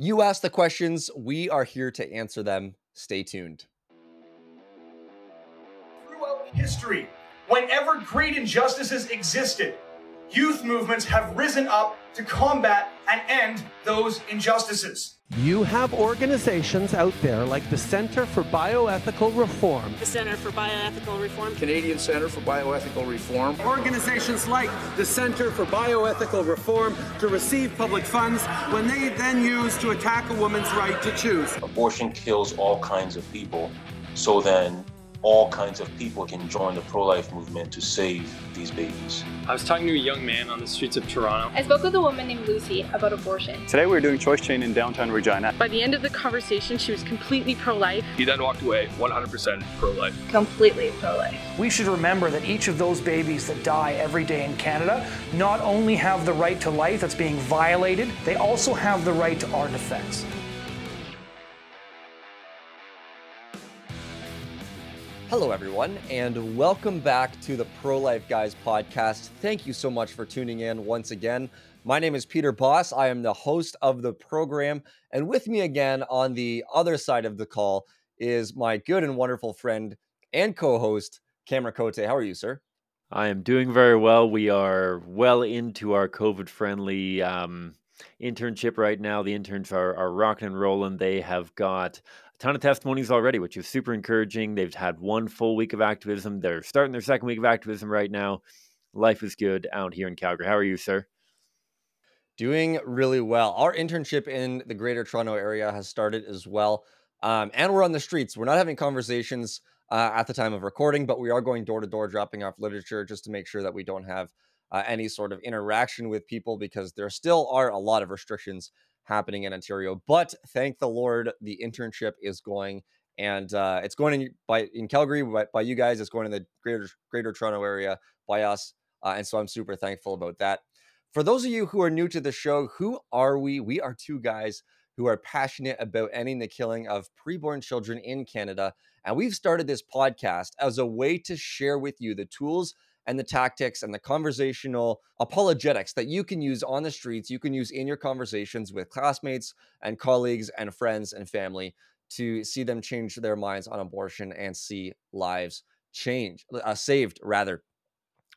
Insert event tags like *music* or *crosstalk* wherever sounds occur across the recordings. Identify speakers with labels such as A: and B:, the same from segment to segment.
A: You ask the questions, we are here to answer them. Stay tuned.
B: Throughout history, whenever great injustices existed, youth movements have risen up to combat and end those injustices.
C: You have organizations out there like the Center for Bioethical Reform,
D: the Center for Bioethical Reform,
E: Canadian Center for Bioethical Reform,
C: organizations like the Center for Bioethical Reform to receive public funds when they then use to attack a woman's right to choose.
F: Abortion kills all kinds of people, so then all kinds of people can join the pro life movement to save these babies.
G: I was talking to a young man on the streets of Toronto.
H: I spoke with a woman named Lucy about abortion.
I: Today we were doing Choice Chain in downtown Regina.
J: By the end of the conversation, she was completely pro life.
G: He then walked away 100% pro life.
H: Completely pro life.
K: We should remember that each of those babies that die every day in Canada not only have the right to life that's being violated, they also have the right to our defense.
A: Hello, everyone, and welcome back to the Pro Life Guys podcast. Thank you so much for tuning in once again. My name is Pieter Boss. I am the host of the program, and with me again on the other side of the call is my good and wonderful friend and co host, Cameron Cote. How are you, sir?
L: I am doing very well. We are well into our COVID friendly um, internship right now. The interns are, are rocking and rolling. They have got ton of testimonies already, which is super encouraging. They've had one full week of activism. They're starting their second week of activism right now. Life is good out here in Calgary. How are you, sir?
A: Doing really well. Our internship in the greater Toronto area has started as well. Um, and we're on the streets. We're not having conversations uh, at the time of recording, but we are going door to door dropping off literature just to make sure that we don't have uh, any sort of interaction with people because there still are a lot of restrictions happening in Ontario. But thank the Lord, the internship is going, and uh, it's going in by in Calgary by, by, you guys. It's going in the greater Greater Toronto area by us, uh, and so I'm super thankful about that. For those of you who are new to the show, who are we? We are two guys who are passionate about ending the killing of preborn children in Canada. And we've started this podcast as a way to share with you the tools and the tactics and the conversational apologetics that you can use on the streets, you can use in your conversations with classmates and colleagues and friends and family to see them change their minds on abortion and see lives change, uh, saved rather.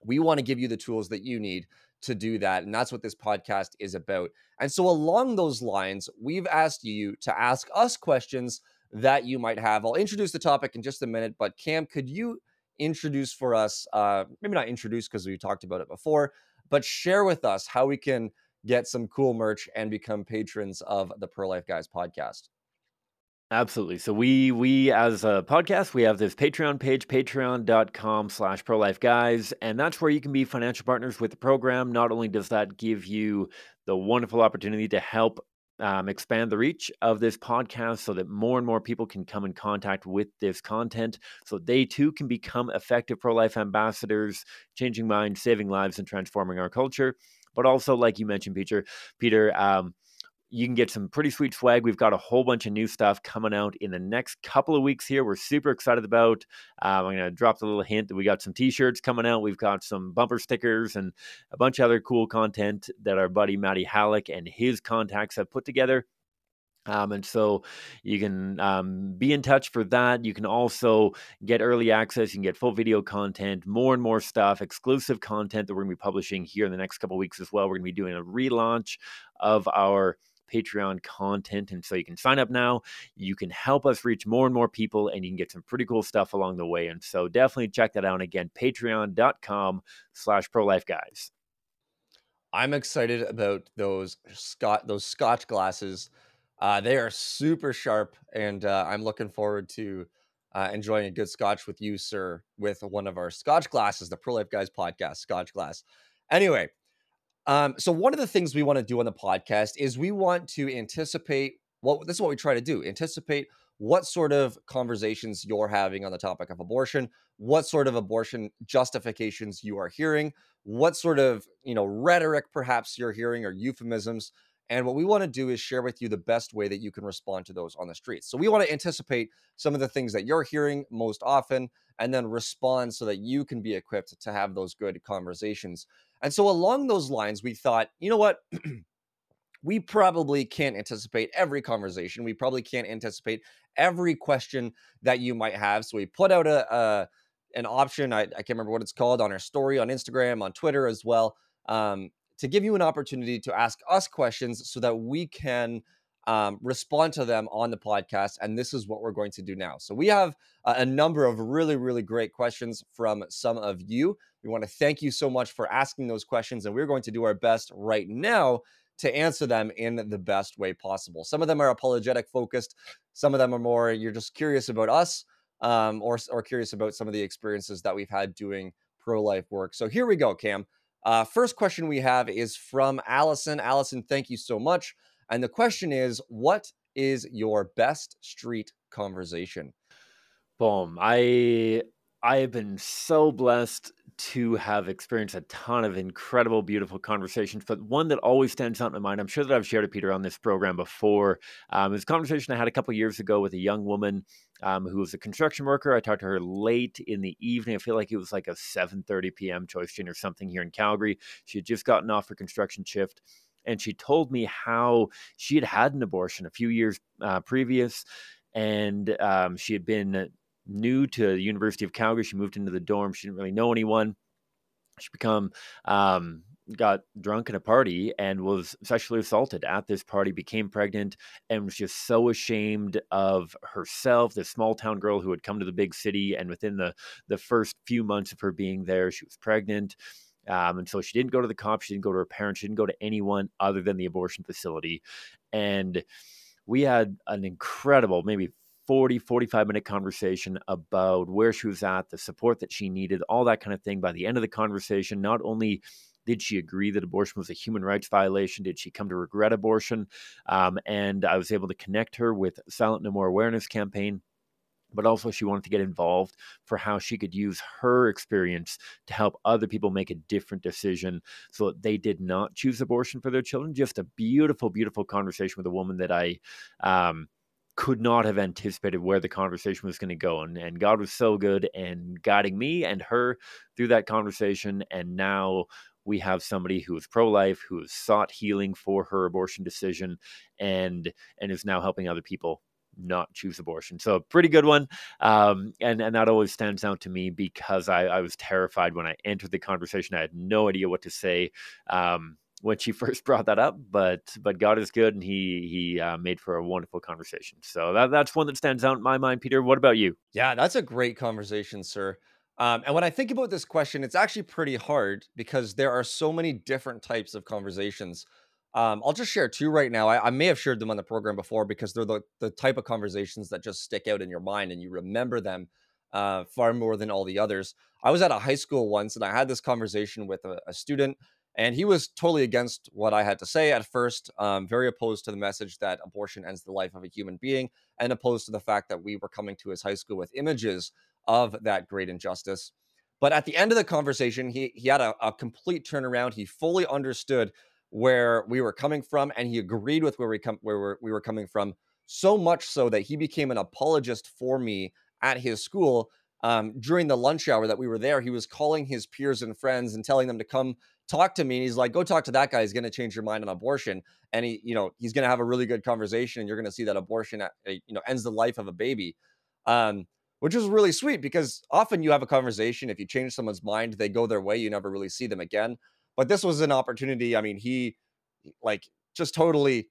A: We want to give you the tools that you need to do that. And that's what this podcast is about. And so, along those lines, we've asked you to ask us questions that you might have. I'll introduce the topic in just a minute, but Cam, could you introduce for us, uh, maybe not introduce because we talked about it before, but share with us how we can get some cool merch and become patrons of the Pro Life Guys podcast.
L: Absolutely. So we we as a podcast, we have this Patreon page, patreon.com slash pro life guys, and that's where you can be financial partners with the program. Not only does that give you the wonderful opportunity to help um, expand the reach of this podcast so that more and more people can come in contact with this content so they too can become effective pro life ambassadors, changing minds, saving lives, and transforming our culture. But also, like you mentioned, Pieter, Pieter, um, you can get some pretty sweet swag. We've got a whole bunch of new stuff coming out in the next couple of weeks here. We're super excited about. Um, I'm going to drop the little hint that we got some t shirts coming out. We've got some bumper stickers and a bunch of other cool content that our buddy Matty Halleck and his contacts have put together. Um, and so you can um, be in touch for that. You can also get early access. You can get full video content, more and more stuff, exclusive content that we're going to be publishing here in the next couple weeks as well. We're going to be doing a relaunch of our Patreon content. And so you can sign up now. You can help us reach more and more people, and you can get some pretty cool stuff along the way. And so definitely check that out. again, patreon.com slash pro life guys.
A: I'm excited about those Scott those Scotch glasses. Uh, they are super sharp, and uh, I'm looking forward to uh, enjoying a good Scotch with you, sir, with one of our Scotch glasses, the Pro Life Guys podcast Scotch glass. Anyway, um, so one of the things we want to do on the podcast is we want to anticipate what this is what we try to do anticipate what sort of conversations you're having on the topic of abortion what sort of abortion justifications you are hearing what sort of you know rhetoric perhaps you're hearing or euphemisms and what we want to do is share with you the best way that you can respond to those on the streets. So we want to anticipate some of the things that you're hearing most often and then respond so that you can be equipped to have those good conversations and so along those lines, we thought, you know what? *clears throat* we probably can't anticipate every conversation. We probably can't anticipate every question that you might have. So we put out a, a an option. I, I, can't remember what it's called on our story on Instagram, on Twitter as well, um, to give you an opportunity to ask us questions so that we can um, respond to them on the podcast. And this is what we're going to do now. So we have a, a number of really, really great questions from some of you. We want to thank you so much for asking those questions, and we're going to do our best right now to answer them in the best way possible. Some of them are apologetic focused, some of them are more you're just curious about us um, or, or curious about some of the experiences that we've had doing pro life work. So here we go, Cam. Uh, first question we have is from Allison. Allison, thank you so much. And the question is, what is your best street conversation?
L: Boom. I I have been so blessed to have experienced a ton of incredible, beautiful conversations, but one that always stands out in my mind, I'm sure that I've shared it, Pieter, on this program before, um, is a conversation I had a couple years ago with a young woman um, who was a construction worker. I talked to her late in the evening. I feel like it was like a 7.30 p.m. choice or something here in Calgary. She had just gotten off her construction shift and she told me how she had had an abortion a few years uh, previous and um, she had been new to the University of Calgary. She moved into the dorm. She didn't really know anyone. She become um, got drunk at a party and was sexually assaulted at this party, became pregnant, and was just so ashamed of herself, this small town girl who had come to the big city. And within the the first few months of her being there, she was pregnant. Um, and so she didn't go to the cops, she didn't go to her parents, she didn't go to anyone other than the abortion facility. And we had an incredible, maybe 40, 45 minute conversation about where she was at, the support that she needed, all that kind of thing. By the end of the conversation, not only did she agree that abortion was a human rights violation? Did she come to regret abortion? Um, and I was able to connect her with Silent No More Awareness campaign but also she wanted to get involved for how she could use her experience to help other people make a different decision so that they did not choose abortion for their children. Just a beautiful, beautiful conversation with a woman that I um, could not have anticipated where the conversation was going to go. And, and God was so good and guiding me and her through that conversation. And now we have somebody who is pro-life, who has sought healing for her abortion decision, and and is now helping other people not choose abortion. So a pretty good one. Um, and, and that always stands out to me because I, I was terrified when I entered the conversation. I had no idea what to say. Um, when she *laughs* first brought that up, but but God is good, and He He uh, made for a wonderful conversation. So that that's one that stands out in my mind. Pieter, what about you?
A: Yeah, that's a great conversation, sir. Um, and when I think about this question, it's actually pretty hard because there are so many different types of conversations. Um, I'll just share two right now. I, I, may have shared them on the program before because they're the, the type of conversations that just stick out in your mind and you remember them uh, far more than all the others. I was at a high school once and I had this conversation with a, a student and he was totally against what I had to say at first, um, very opposed to the message that abortion ends the life of a human being, and opposed to the fact that we were coming to his high school with images of that great injustice. But at the end of the conversation, he he had a, a complete turnaround. He fully understood where we were coming from, and he agreed with where we come where we're, we were coming from. So much so that he became an apologist for me at his school um, during the lunch hour that we were there, he was calling his peers and friends and telling them to come talk to me. And he's like, go talk to that guy. He's going to change your mind on abortion. And he, you know, he's going to have a really good conversation and you're going to see that abortion, uh, you know, ends the life of a baby. Um, which is really sweet because often you have a conversation. If you change someone's mind, they go their way. You never really see them again. But this was an opportunity. I mean, he like just totally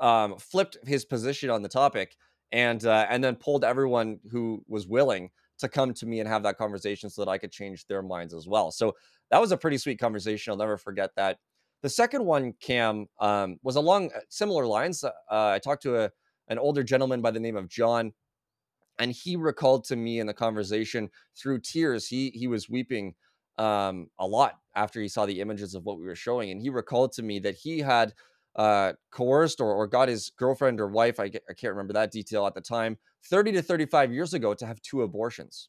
A: um, flipped his position on the topic and uh, and then pulled everyone who was willing to come to me and have that conversation so that I could change their minds as well. So that was a pretty sweet conversation. I'll never forget that. The second one, Cam, um, was along uh, similar lines. Uh, I talked to a, an older gentleman by the name of John, and he recalled to me in the conversation through tears. He he was weeping um, a lot after he saw the images of what we were showing, and he recalled to me that he had uh, coerced or, or got his girlfriend or wife, I, I can't remember that detail at the time, 30 to 35 years ago to have two abortions.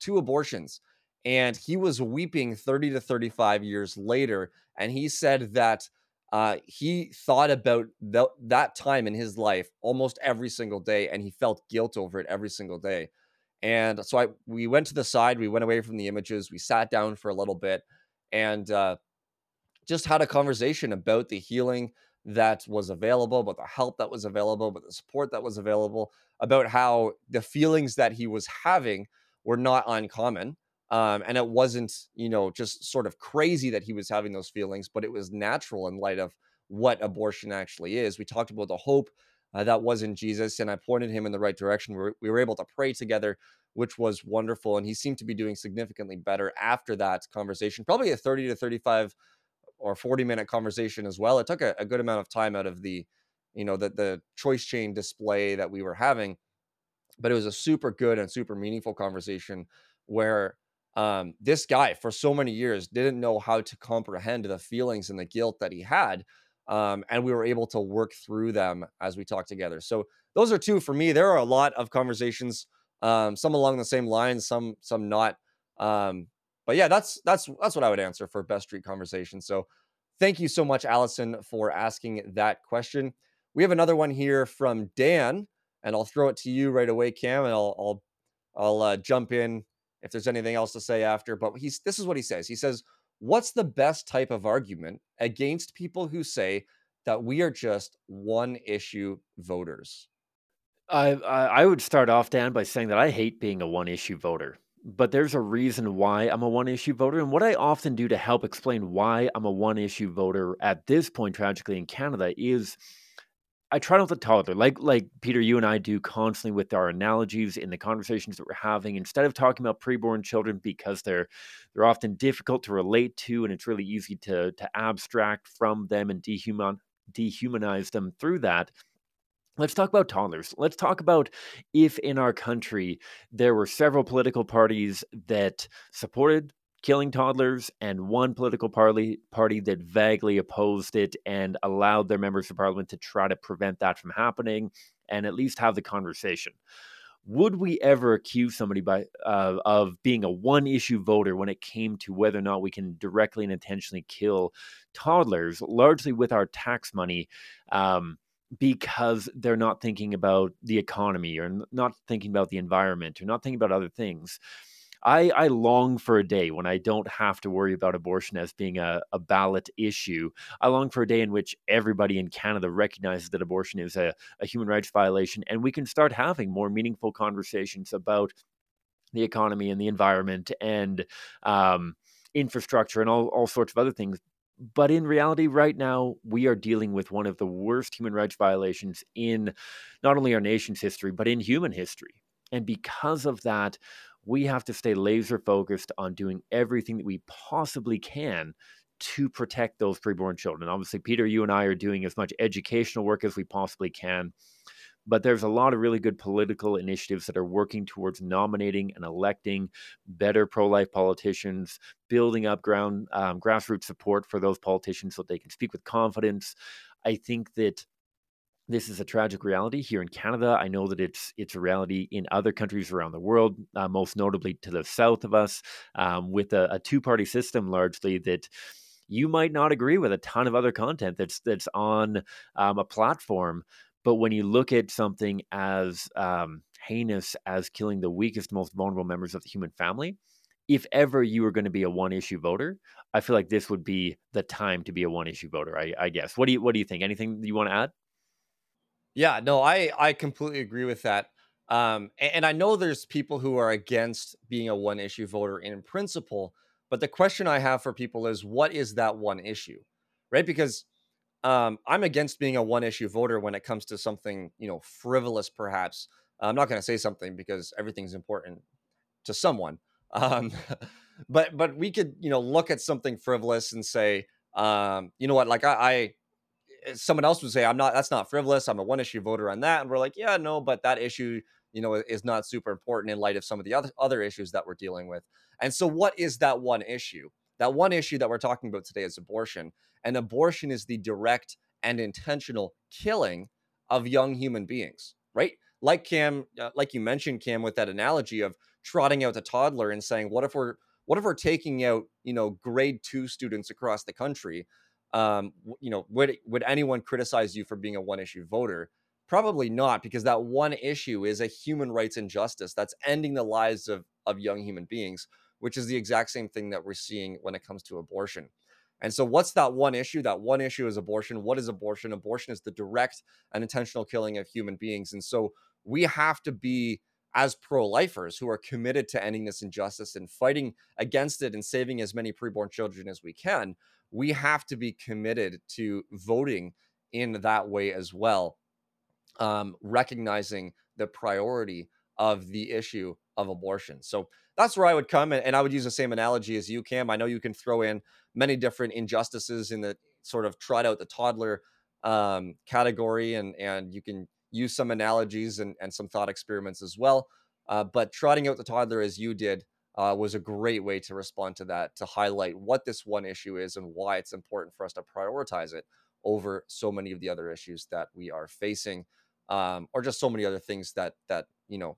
A: Two abortions. And he was weeping 30 to 35 years later. And he said that uh, he thought about th- that time in his life almost every single day and he felt guilt over it every single day. And so I we went to the side, we went away from the images, we sat down for a little bit and uh, just had a conversation about the healing that was available, about the help that was available, about the support that was available, about how the feelings that he was having were not uncommon. Um, and it wasn't, you know, just sort of crazy that he was having those feelings, but it was natural in light of what abortion actually is. We talked about the hope uh, that wasn't Jesus, and I pointed him in the right direction. We were, we were able to pray together, which was wonderful. And he seemed to be doing significantly better after that conversation, probably a 30 to 35 or 40 minute conversation as well. It took a, a good amount of time out of the, you know, the, the choice chain display that we were having, but it was a super good and super meaningful conversation where um, this guy for so many years didn't know how to comprehend the feelings and the guilt that he had. Um, and we were able to work through them as we talked together. So those are two for me. There are a lot of conversations, um, some along the same lines, some some not. Um, but yeah, that's that's that's what I would answer for best street conversation. So thank you so much, Allison, for asking that question. We have another one here from Dan, and I'll throw it to you right away, Cam, and I'll I'll I'll uh, jump in if there's anything else to say after. But he's this is what he says. He says, "What's the best type of argument against people who say that we are just one issue voters?"
L: I I would start off, Dan, by saying that I hate being a one issue voter but there's a reason why I'm a one issue voter. And what I often do to help explain why I'm a one issue voter at this point, tragically in Canada, is I try not to tolerate, like like Pieter, you and I do constantly with our analogies in the conversations that we're having. Instead of talking about preborn children because they're they're often difficult to relate to, and it's really easy to to abstract from them and dehuman dehumanize them through that. Let's talk about toddlers. Let's talk about if in our country there were several political parties that supported killing toddlers and one political party party that vaguely opposed it and allowed their members of parliament to try to prevent that from happening and at least have the conversation. Would we ever accuse somebody by uh, of being a one issue voter when it came to whether or not we can directly and intentionally kill toddlers, largely with our tax money? Um, because they're not thinking about the economy or not thinking about the environment or not thinking about other things. I, I long for a day when I don't have to worry about abortion as being a, a ballot issue. I long for a day in which everybody in Canada recognizes that abortion is a, a human rights violation and we can start having more meaningful conversations about the economy and the environment and um, infrastructure and all, all sorts of other things but in reality, right now, we are dealing with one of the worst human rights violations in not only our nation's history, but in human history. And because of that, we have to stay laser focused on doing everything that we possibly can to protect those preborn children. Obviously, Pieter, you and I are doing as much educational work as we possibly can but there's a lot of really good political initiatives that are working towards nominating and electing better pro-life politicians, building up ground um, grassroots support for those politicians so that they can speak with confidence. I think that this is a tragic reality here in Canada. I know that it's it's a reality in other countries around the world, uh, most notably to the south of us, um, with a, a two party system largely that you might not agree with a ton of other content that's that's on um, a platform but when you look at something as um, heinous as killing the weakest, most vulnerable members of the human family, if ever you were going to be a one issue voter, I feel like this would be the time to be a one issue voter. I, I, guess. What do you What do you think? Anything you want to add?
A: Yeah, no, I I completely agree with that. Um, and, and I know there's people who are against being a one issue voter in principle, but the question I have for people is, what is that one issue, right? Because um, I'm against being a one issue voter when it comes to something, you know, frivolous, perhaps. I'm not going to say something because everything's important to someone. *laughs* Um, but but we could, you know, look at something frivolous and say, um, you know what, like I, I someone else would say, I'm not, that's not frivolous. I'm a one issue voter on that. And we're like, yeah, no, but that issue, you know, is not super important in light of some of the other, other issues that we're dealing with. And so, what is that one issue? That one issue that we're talking about today is abortion. And abortion is the direct and intentional killing of young human beings, right? Like Cam, uh, like you mentioned, Cam, with that analogy of trotting out the toddler and saying, "What if we're what if we're taking out, you know, grade two students across the country? Um, you know, would would anyone criticize you for being a one issue voter? Probably not, because that one issue is a human rights injustice that's ending the lives of of young human beings, which is the exact same thing that we're seeing when it comes to abortion. And so, what's that one issue? That one issue is abortion. What is abortion? Abortion is the direct and intentional killing of human beings. And so, we have to be, as pro lifers who are committed to ending this injustice and fighting against it and saving as many preborn children as we can, we have to be committed to voting in that way as well, um, recognizing the priority of the issue of abortion. So that's where I would come, and, I would use the same analogy as you, Cam. I know you can throw in many different injustices in the sort of trot out the toddler um, category, and and you can use some analogies and, and some thought experiments as well. Uh, but trotting out the toddler as you did uh, was a great way to respond to that, to highlight what this one issue is and why it's important for us to prioritize it over so many of the other issues that we are facing, um, or just so many other things that that you know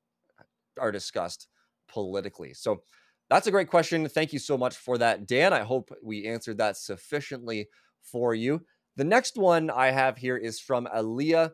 A: are discussed politically. So that's a great question. Thank you so much for that, Dan. I hope we answered that sufficiently for you. The next one I have here is from Aaliyah,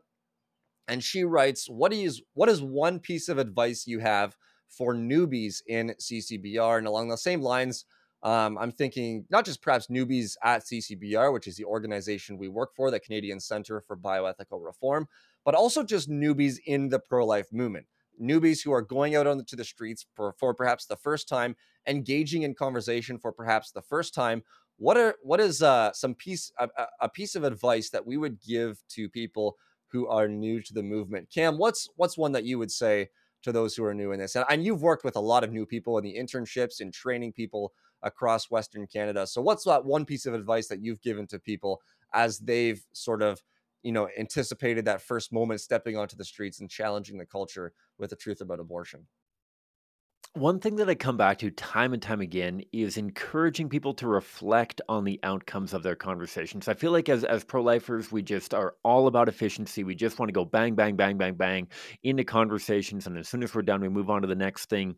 A: and she writes, "What is what is one piece of advice you have for newbies in CCBR?" And along the same lines, um, I'm thinking not just perhaps newbies at CCBR, which is the organization we work for, the Canadian Center for Bioethical Reform, but also just newbies in the pro life movement newbies who are going out onto the streets for, for perhaps the first time, engaging in conversation for perhaps the first time. What are what is uh, some piece a, a piece of advice that we would give to people who are new to the movement? Cam, what's what's one that you would say to those who are new in this? And, you've worked with a lot of new people in the internships and training people across Western Canada. So what's that one piece of advice that you've given to people as they've sort of you know, anticipated that first moment stepping onto the streets and challenging the culture with the truth about abortion.
L: One thing that I come back to time and time again is encouraging people to reflect on the outcomes of their conversations. I feel like as as pro-lifers, we just are all about efficiency. We just want to go bang, bang, bang, bang, bang into conversations, and as soon as we're done, we move on to the next thing,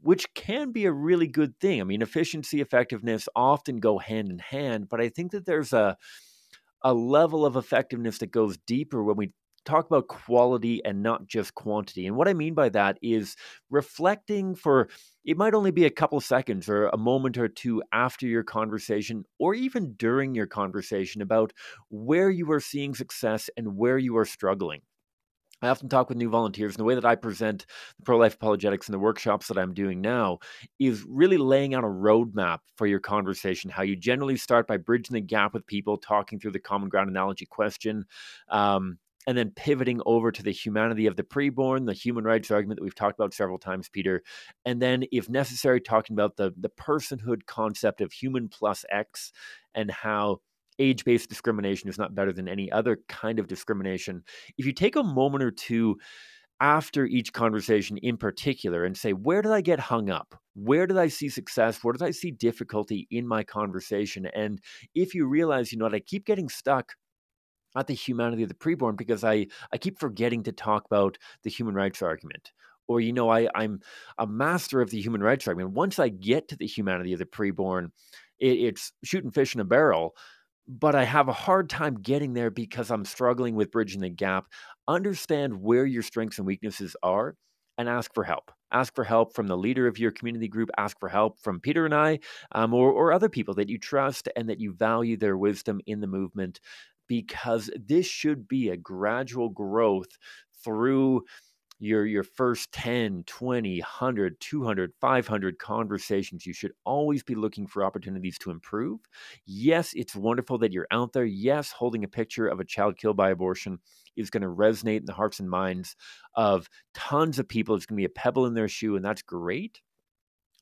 L: which can be a really good thing. I mean, efficiency, effectiveness often go hand in hand, but I think that there's a a level of effectiveness that goes deeper when we talk about quality and not just quantity. And what I mean by that is reflecting for it might only be a couple seconds or a moment or two after your conversation or even during your conversation about where you are seeing success and where you are struggling. I often talk with new volunteers, and the way that I present pro life apologetics in the workshops that I'm doing now is really laying out a roadmap for your conversation. How you generally start by bridging the gap with people, talking through the common ground analogy question, um, and then pivoting over to the humanity of the preborn, the human rights argument that we've talked about several times, Pieter, and then, if necessary, talking about the the personhood concept of human plus X and how age based discrimination is not better than any other kind of discrimination. If you take a moment or two after each conversation in particular and say, where did I get hung up? Where did I see success? Where did I see difficulty in my conversation? And if you realize, you know what, I keep getting stuck at the humanity of the preborn because I, I keep forgetting to talk about the human rights argument. Or, you know, I, I'm a master of the human rights argument. Once I get to the humanity of the preborn, it, it's shooting fish in a barrel but I have a hard time getting there because I'm struggling with bridging the gap. Understand where your strengths and weaknesses are and ask for help. Ask for help from the leader of your community group. Ask for help from Pieter and I, um, or, or other people that you trust and that you value their wisdom in the movement, because this should be a gradual growth through your your first 10 20 100 200 500 conversations. You should always be looking for opportunities to improve. Yes it's wonderful that you're out there. Yes holding a picture of a child killed by abortion is going to resonate in the hearts and minds of tons of people. It's going to be a pebble in their shoe and that's great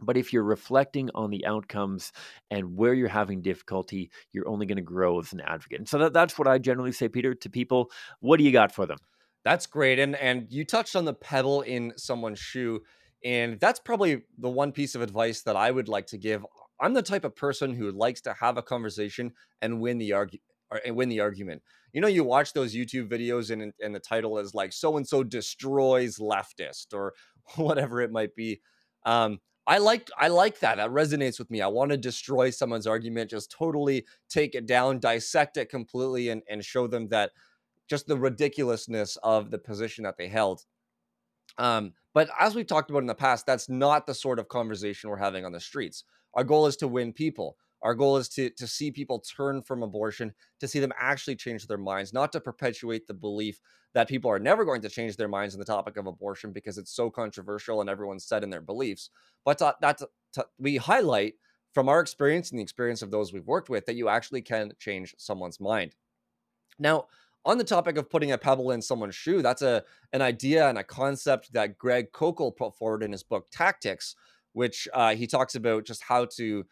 L: but if you're reflecting on the outcomes and where you're having difficulty, you're only going to grow as an advocate. And so that, that's what I generally say, Pieter, to people. What do you got for them?
A: That's great. And and you touched on the pebble in someone's shoe. And that's probably the one piece of advice that I would like to give. I'm the type of person who likes to have a conversation and win the argue and win the argument. You know, you watch those YouTube videos and and the title is like so and so destroys leftist or *laughs* whatever it might be. Um, I like I like that. That resonates with me. I want to destroy someone's argument, just totally take it down, dissect it completely, and and show them that just the ridiculousness of the position that they held. Um, but as we've talked about in the past, that's not the sort of conversation we're having on the streets. Our goal is to win people. Our goal is to to see people turn from abortion, to see them actually change their minds, not to perpetuate the belief that people are never going to change their minds on the topic of abortion because it's so controversial and everyone's set in their beliefs. But to, that to, we highlight from our experience and the experience of those we've worked with that you actually can change someone's mind. Now, on the topic of putting a pebble in someone's shoe, that's a an idea and a concept that Greg Koukl put forward in his book Tactics, which uh, he talks about just how to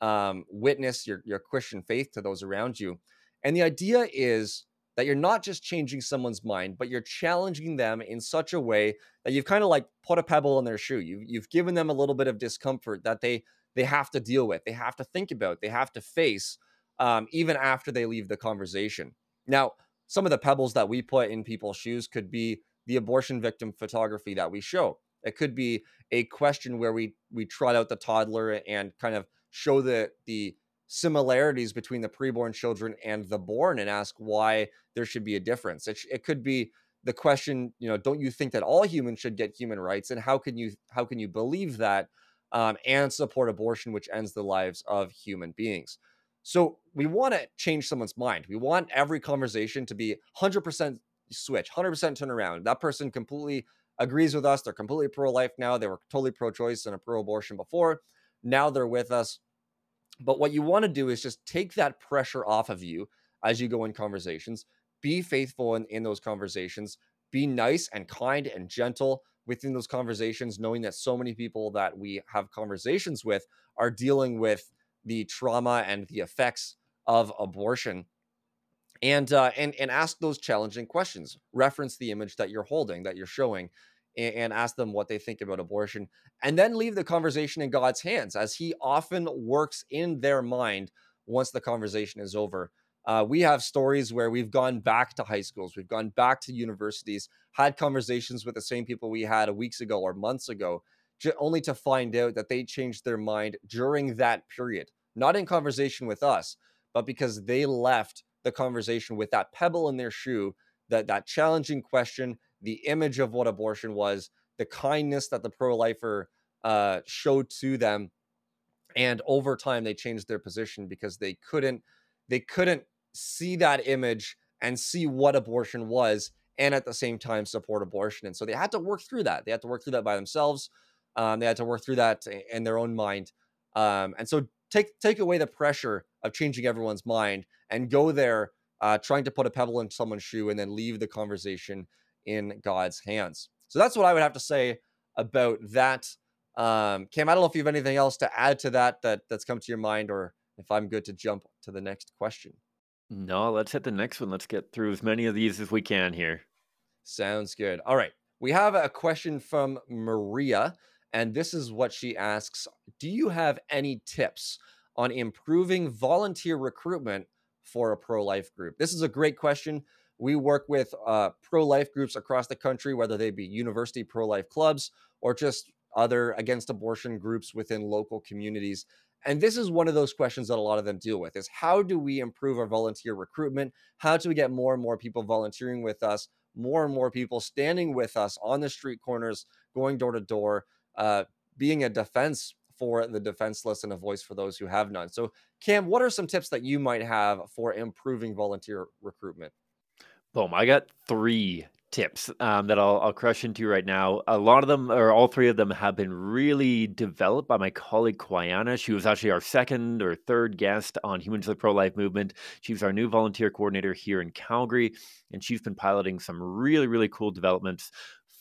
A: um, witness your your Christian faith to those around you. And the idea is that you're not just changing someone's mind, but you're challenging them in such a way that you've kind of like put a pebble in their shoe. You, you've given them a little bit of discomfort that they they have to deal with, they have to think about, they have to face, um, even after they leave the conversation. Now, some of the pebbles that we put in people's shoes could be the abortion victim photography that we show. It could be a question where we we trot out the toddler and kind of show the the similarities between the preborn children and the born and ask why there should be a difference. It, it could be the question, you know, don't you think that all humans should get human rights, and how can you how can you believe that um, and support abortion, which ends the lives of human beings? So we want to change someone's mind. We want every conversation to be 100% switch, 100% turn around. That person completely agrees with us. They're completely pro life now. They were totally pro choice and a pro abortion before. Now they're with us. But what you want to do is just take that pressure off of you as you go in conversations. Be faithful in, in those conversations. Be nice and kind and gentle within those conversations, knowing that so many people that we have conversations with are dealing with the trauma and the effects of abortion. And uh, and and ask those challenging questions. Reference the image that you're holding, that you're showing, and, and ask them what they think about abortion, and then leave the conversation in God's hands, as He often works in their mind once the conversation is over. Uh, we have stories where we've gone back to high schools, we've gone back to universities, had conversations with the same people we had weeks ago or months ago, only to find out that they changed their mind during that period, not in conversation with us, but because they left the conversation with that pebble in their shoe, that that challenging question the image of what abortion was, the kindness that the pro lifer uh, showed to them, and over time they changed their position because they couldn't they couldn't see that image and see what abortion was, and at the same time support abortion. And so they had to work through that. They had to work through that by themselves. Um, they had to work through that in their own mind. Um, and so take take away the pressure of changing everyone's mind and go there uh, trying to put a pebble in someone's shoe and then leave the conversation in God's hands. So that's what I would have to say about that. Um, Cam, I don't know if you have anything else to add to that that that's come to your mind, or if I'm good to jump to the next question.
L: No, let's hit the next one. Let's get through as many of these as we can here.
A: Sounds good. All right. We have a question from Maria, and this is what she asks Do you have any tips on improving volunteer recruitment for a pro life group? This is a great question. We work with uh, pro life groups across the country, whether they be university pro life clubs or just other against abortion groups within local communities. And this is one of those questions that a lot of them deal with is how do we improve our volunteer recruitment? How do we get more and more people volunteering with us, more and more people standing with us on the street corners, going door to door, uh, being a defense for the defenseless and a voice for those who have none. So, Cam, what are some tips that you might have for improving volunteer recruitment?
L: Boom. I got three tips um, that I'll, I'll crush into right now. A lot of them, or all three of them, have been really developed by my colleague Quiana. She was actually our second or third guest on Humans of the Pro Life Movement. She's our new volunteer coordinator here in Calgary, and she's been piloting some really, really cool developments.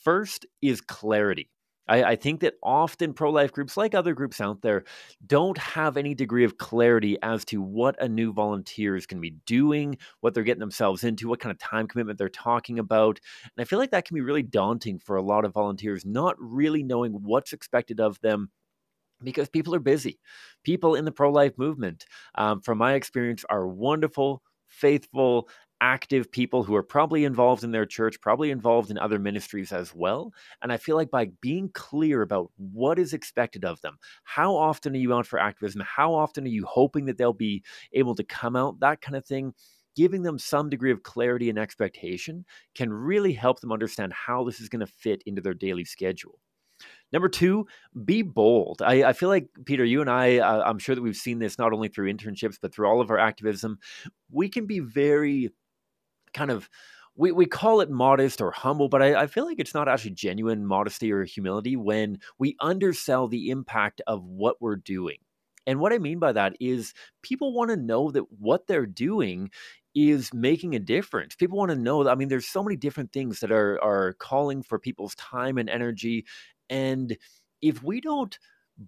L: First is clarity. I, I think that often pro life groups, like other groups out there, don't have any degree of clarity as to what a new volunteer is going to be doing, what they're getting themselves into, what kind of time commitment they're talking about. And I feel like that can be really daunting for a lot of volunteers, not really knowing what's expected of them because people are busy. People in the pro life movement, um, from my experience, are wonderful, faithful, active people who are probably involved in their church, probably involved in other ministries as well. And I feel like by being clear about what is expected of them, how often are you out for activism? How often are you hoping that they'll be able to come out? That kind of thing. Giving them some degree of clarity and expectation can really help them understand how this is going to fit into their daily schedule. Number two, be bold. I, I feel like, Pieter, you and I, uh, I'm sure that we've seen this not only through internships, but through all of our activism. We can be very kind of we, we call it modest or humble, but I, I, feel like it's not actually genuine modesty or humility when we undersell the impact of what we're doing. And what I mean by that is people want to know that what they're doing is making a difference. People want to know that, I mean, there's so many different things that are are calling for people's time and energy. And if we don't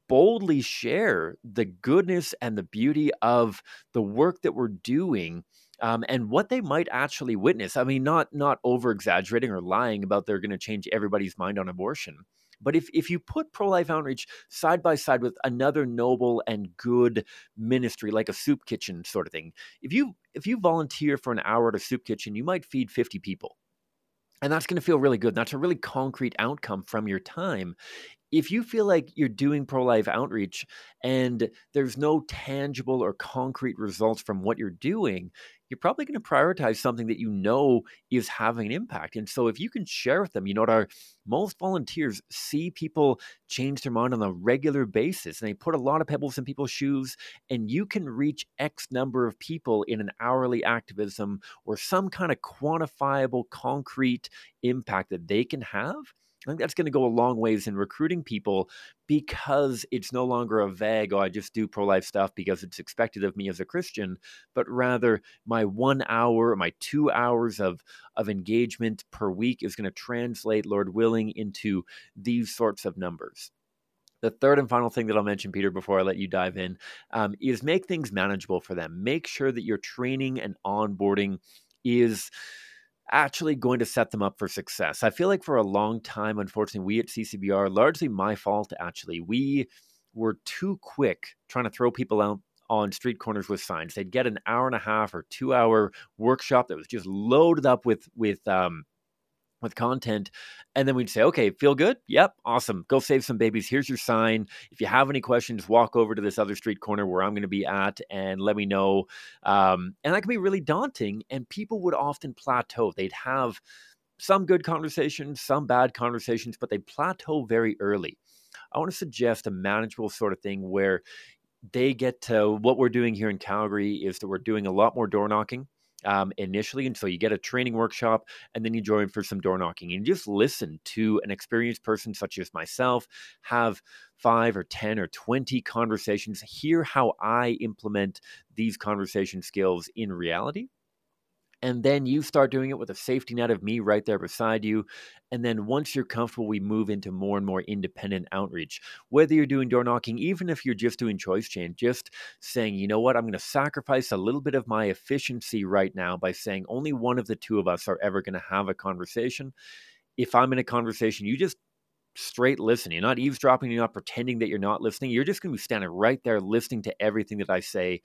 L: boldly share the goodness and the beauty of the work that we're doing, um, and what they might actually witness. I mean, not not over exaggerating or lying about they're going to change everybody's mind on abortion. But if, if you put pro life outreach side by side with another noble and good ministry, like a soup kitchen sort of thing, if you if you volunteer for an hour at a soup kitchen, you might feed 50 people. And that's going to feel really good. That's a really concrete outcome from your time if you feel like you're doing pro life outreach and there's no tangible or concrete results from what you're doing, you're probably going to prioritize something that you know is having an impact. And so if you can share with them, you know, what our most volunteers see people change their mind on a regular basis and they put a lot of pebbles in people's shoes and you can reach X number of people in an hourly activism or some kind of quantifiable concrete impact that they can have I think that's going to go a long ways in recruiting people because it's no longer a vague, oh, I just do pro life stuff because it's expected of me as a Christian, but rather my one hour, my two hours of, of engagement per week is going to translate, Lord willing, into these sorts of numbers. The third and final thing that I'll mention, Pieter, before I let you dive in, um, is make things manageable for them. Make sure that your training and onboarding is actually going to set them up for success. I feel like for a long time, unfortunately, we at CCBR, largely my fault actually, we were too quick trying to throw people out on street corners with signs. They'd get an hour and a half or two hour workshop that was just loaded up with with um, with content and then we'd say okay feel good? Yep awesome. Go save some babies. Here's your sign. If you have any questions walk over to this other street corner where i'm going to be at and let me know. Um, and that can be really daunting and people would often plateau. They'd have some good conversations some bad conversations but they plateau very early. I want to suggest a manageable sort of thing where they get to what we're doing here in calgary is that we're doing a lot more door knocking um, initially. And so you get a training workshop and then you join for some door knocking and you just listen to an experienced person such as myself have five or 10 or 20 conversations, hear how I implement these conversation skills in reality and then you start doing it with a safety net of me right there beside you. And then once you're comfortable, we move into more and more independent outreach. Whether you're doing door knocking, even if you're just doing choice chain, just saying, you know what, I'm going to sacrifice a little bit of my efficiency right now by saying only one of the two of us are ever going to have a conversation. If I'm in a conversation, you just straight listening. You're not eavesdropping, you're not pretending that you're not listening. You're just going to be standing right there listening to everything that I say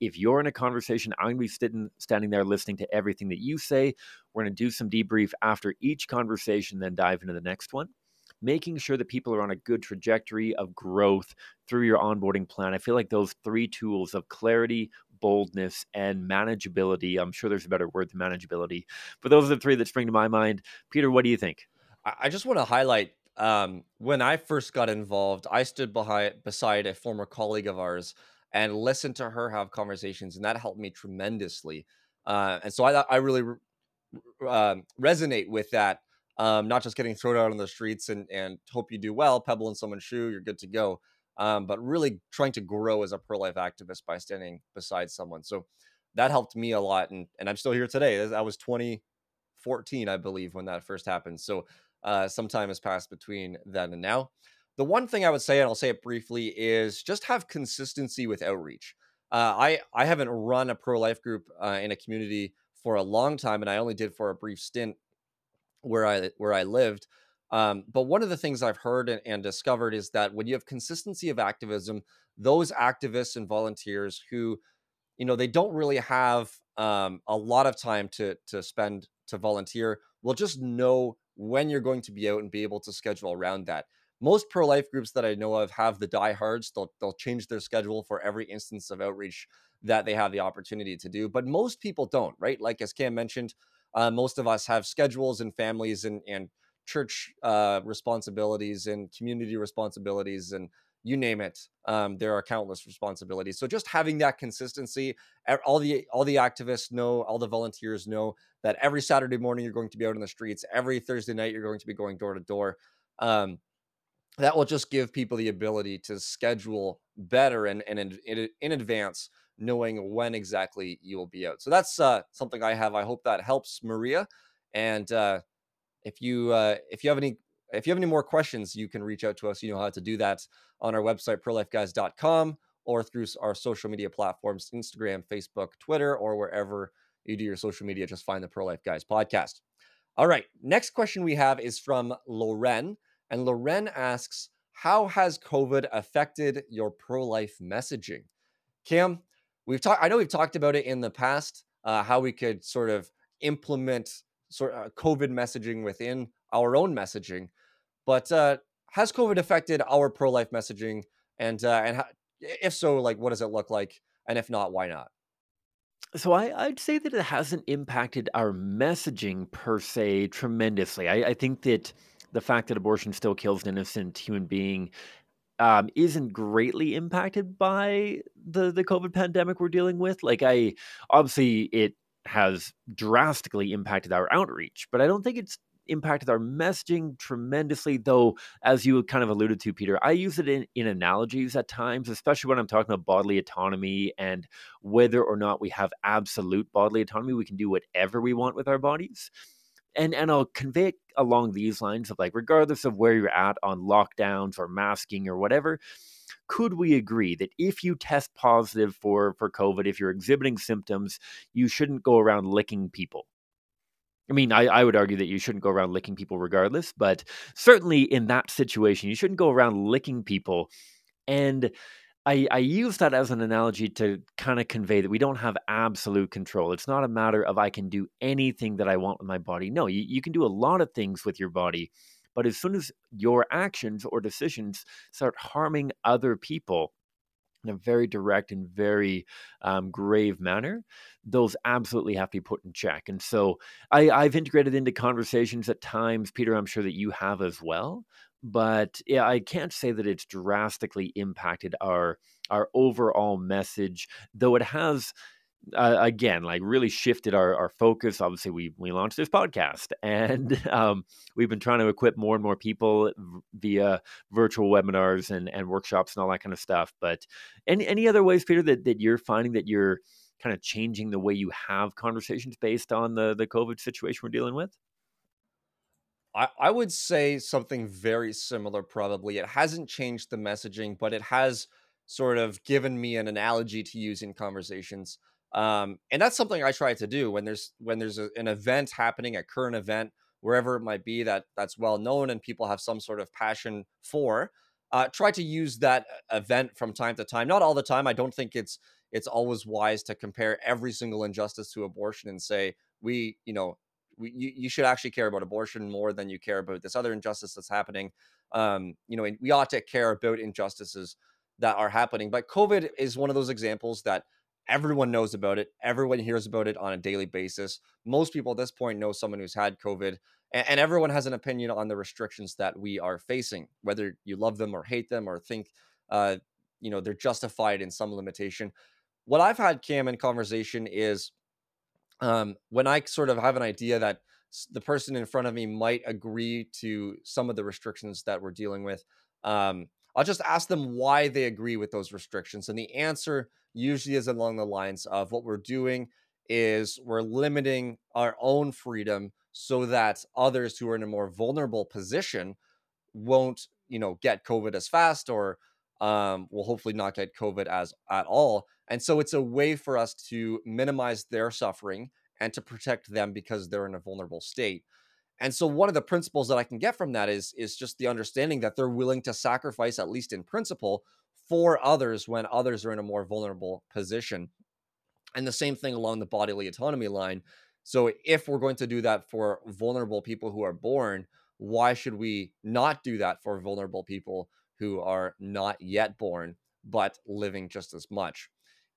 L: if you're in a conversation, I'm going to be sitting, standing there listening to everything that you say. We're going to do some debrief after each conversation, then dive into the next one. Making sure that people are on a good trajectory of growth through your onboarding plan. I feel like those three tools of clarity, boldness, and manageability. I'm sure there's a better word than manageability, but those are the three that spring to my mind. Pieter, what do you think?
A: I just want to highlight um, when I first got involved, I stood behind beside a former colleague of ours and listen to her have conversations, and that helped me tremendously. Uh, and so I I really uh, resonate with that. Um, not just getting thrown out on the streets and and hope you do well, pebble in someone's shoe, you're good to go. Um, but really trying to grow as a pro life activist by standing beside someone. So that helped me a lot, and and I'm still here today. I was 2014, I believe, when that first happened. So uh, some time has passed between then and now. The one thing I would say, and I'll say it briefly, is just have consistency with outreach. Uh, I I haven't run a pro life group uh, in a community for a long time, and I only did for a brief stint where I where I lived. Um, but one of the things I've heard and, and, discovered is that when you have consistency of activism, those activists and volunteers who, you know, they don't really have um, a lot of time to to spend to volunteer will just know when you're going to be out and be able to schedule around that most pro life groups that I know of have the diehards. They'll they'll change their schedule for every instance of outreach that they have the opportunity to do. But most people don't, right? Like as Cam mentioned, uh, most of us have schedules and families and and church uh, responsibilities and community responsibilities and you name it um, there are countless responsibilities so just having that consistency all the all the activists know all the volunteers know that every saturday morning you're going to be out in the streets every thursday night you're going to be going door to door um, that will just give people the ability to schedule better and, and in, in, in advance knowing when exactly you will be out so that's uh, something i have i hope that helps maria and uh, if you uh, if you have any if you have any more questions, you can reach out to us. You know how to do that on our website, prolifeguys.com, or through our social media platforms Instagram, Facebook, Twitter, or wherever you do your social media. Just find the Pro Life Guys podcast. All right. Next question we have is from Loren. And Loren asks, How has COVID affected your pro life messaging? Cam, we've talked, I know we've talked about it in the past, uh, how we could sort of implement sort of uh, COVID messaging within our own messaging. But uh, has COVID affected our pro life messaging? And uh, and how, if so, like what does it look like? And if not, why not?
L: So I, I'd say that it hasn't impacted our messaging per se tremendously. I, I think that the fact that abortion still kills an innocent human being um, isn't greatly impacted by the the COVID pandemic we're dealing with. Like I obviously it has drastically impacted our outreach, but I don't think it's impacted our messaging tremendously, though, as you kind of alluded to, Pieter, I use it in, in analogies at times, especially when I'm talking about bodily autonomy and whether or not we have absolute bodily autonomy. We can do whatever we want with our bodies. And, and I'll convey it along these lines of like, regardless of where you're at on lockdowns or masking or whatever, could we agree that if you test positive for for covid if you're exhibiting symptoms you shouldn't go around licking people I mean, I, I would argue that you shouldn't go around licking people regardless, but certainly in that situation, you shouldn't go around licking people. And I, I use that as an analogy to kind of convey that we don't have absolute control. It's not a matter of I can do anything that I want with my body. No, you, you can do a lot of things with your body. But as soon as your actions or decisions start harming other people, in a very direct and very um, grave manner, those absolutely have to be put in check. And so I, I've integrated into conversations at times, Pieter, I'm sure that you have as well. But yeah, I can't say that it's drastically impacted our our overall message, though it has uh, again like really shifted our, our focus. Obviously we we launched this podcast *laughs* and um, we've been trying to equip more and more people via virtual webinars and, and workshops and all that kind of stuff but any any other ways pieter that, that you're finding that you're kind of changing the way you have conversations based on the the covid situation we're dealing with
A: I, would say something very similar probably it hasn't changed the messaging but it has sort of given me an analogy to use in conversations um, and that's something I try to do when there's when there's a, an event happening, a current event, wherever it might be that that's well known and people have some sort of passion for. Uh, try to use that uh, event from time to time. Not all the time. I don't think it's it's always wise to compare every single injustice to abortion and say we, you know, we, you, you should actually care about abortion more than you care about this other injustice that's happening. Um, you know, we ought to care about injustices that are happening. But COVID is one of those examples that Everyone knows about it. Everyone hears about it on a daily basis. Most people at this point know someone who's had COVID, and, and everyone has an opinion on the restrictions that we are facing, whether you love them or hate them or think, uh, you know, they're justified in some limitation. What I've had, Cam, in conversation is um, when I sort of have an idea that the person in front of me might agree to some of the restrictions that we're dealing with. Um, I'll just ask them why they agree with those restrictions. And the answer usually is along the lines of what we're doing is we're limiting our own freedom so that others who are in a more vulnerable position won't, you know, get COVID as fast or um, will hopefully not get COVID as at all. And so it's a way for us to minimize their suffering and to protect them because they're in a vulnerable state. And so one of the principles that I can get from that is is just the understanding that they're willing to sacrifice at least in principle for others when others are in a more vulnerable position. And the same thing along the bodily autonomy line. So if we're going to do that for vulnerable people who are born, why should we not do that for vulnerable people who are not yet born but living just as much?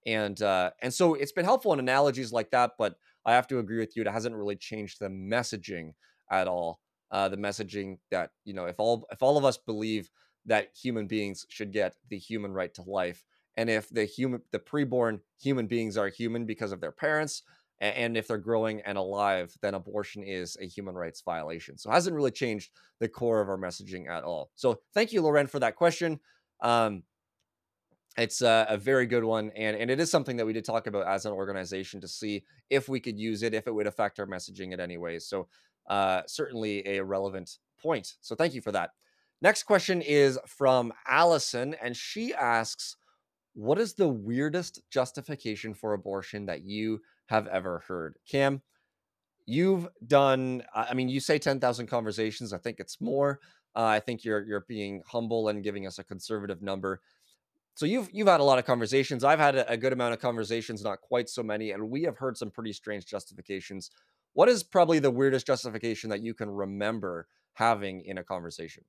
A: And uh, and so it's been helpful in analogies like that, but I have to agree with you. It hasn't really changed the messaging at all uh, the messaging that you know if all if all of us believe that human beings should get the human right to life, and if the human the preborn human beings are human because of their parents, and, if they're growing and alive, then abortion is a human rights violation. So it hasn't really changed the core of our messaging at all. So thank you, Loren, for that question. Um, it's a, a, very good one and, and it is something that we did talk about as an organization to see if we could use it if it would affect our messaging in any way so uh, certainly a relevant point. So thank you for that. Next question is from Allison, and she asks, What is the weirdest justification for abortion that you have ever heard? Cam, you've done, I mean, you say 10,000 conversations. I think it's more. Uh, I think you're you're being humble and giving us a conservative number. So you've you've had a lot of conversations. I've had a, a good amount of conversations, not quite so many, and we have heard some pretty strange justifications what is probably the weirdest justification that you can remember having in a conversation?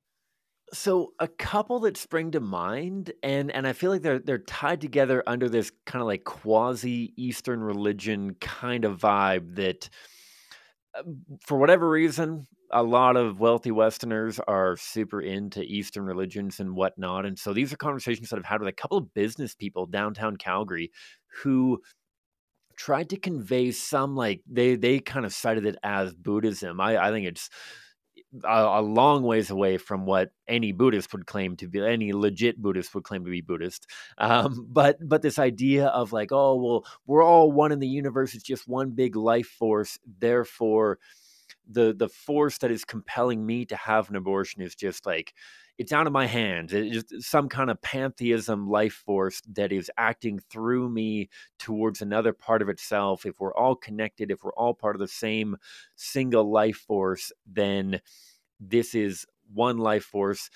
L: So a couple that spring to mind, and and I feel like they're they're tied together under this kind of like quasi Eastern religion kind of vibe that, uh, for whatever reason, a lot of wealthy Westerners are super into Eastern religions and whatnot, and so these are conversations that I've had with a couple of business people downtown Calgary who tried to convey some like they they kind of cited it as Buddhism. I, I think it's a, a, long ways away from what any Buddhist would claim to be, any legit Buddhist would claim to be Buddhist. Um, *laughs* but but this idea of like, oh well, we're all one in the universe. It's just one big life force. Therefore, the the force that is compelling me to have an abortion is just like it's out of my hands. It's just some kind of pantheism life force that is acting through me towards another part of itself. If we're all connected, if we're all part of the same single life force, then this is one life force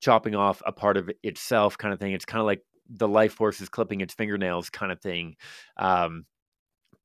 L: chopping off a part of itself, kind of thing. It's kind of like the life force is clipping its fingernails, kind of thing. Um,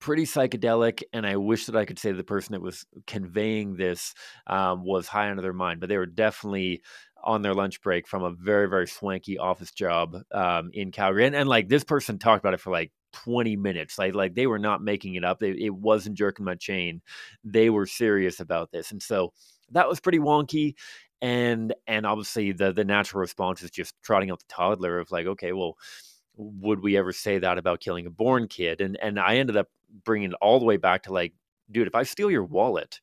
L: pretty psychedelic and i wish that i could say the person that was conveying this um, was high under their mind but they were definitely on their lunch break from a very very swanky office job um, in Calgary, and, and like this person talked about it for like 20 minutes like like they were not making it up they, it wasn't jerking my chain they were serious about this and so that was pretty wonky and and obviously the the natural response is just trotting out the toddler of like okay well would we ever say that about killing a born kid? And and i ended up bringing it all the way back to like dude if i steal your wallet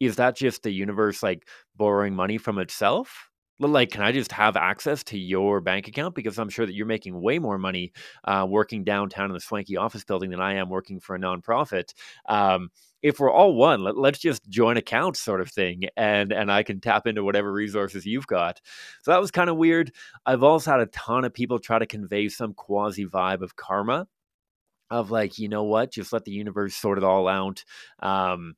L: is that just the universe like borrowing money from itself like can i just have access to your bank account? Because i'm sure that you're making way more money uh, working downtown in the swanky office building than i am working for a nonprofit. Um, if we're all one let, us just join accounts sort of thing and and i can tap into whatever resources you've got. So that was kind of weird. I've also had a ton of people try to convey some quasi vibe of karma of like you know what? Just let the universe sort it all out. Um,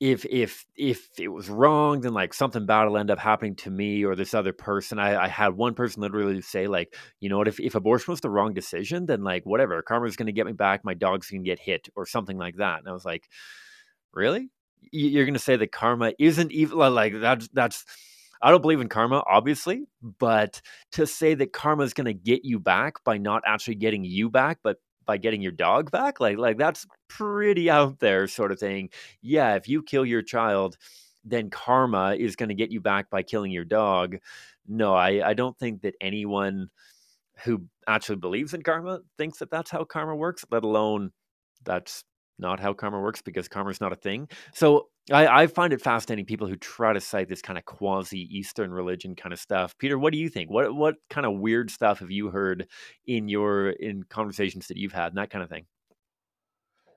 L: if if if it was wrong, then like something bad will end up happening to me or this other person. I, I had one person literally say like, you know what, if, if abortion was the wrong decision, then like whatever, karma's gonna get me back, my dog's gonna get hit or something like that. And I was like, really? You're gonna say that karma isn't even like that's that's I don't believe in karma, obviously, but to say that karma is going to get you back by not actually getting you back, but by getting your dog back? Like like that's pretty out there sort of thing. Yeah if you kill your child then karma is going to get you back by killing your dog. No i i don't think that anyone who actually believes in karma thinks that that's how karma works let alone that's not how karma works because karma is not a thing. So I, I, find it fascinating people who try to cite this kind of quasi Eastern religion kind of stuff. Pieter, what do you think? What what kind of weird stuff have you heard in your in conversations that you've had and that kind of thing?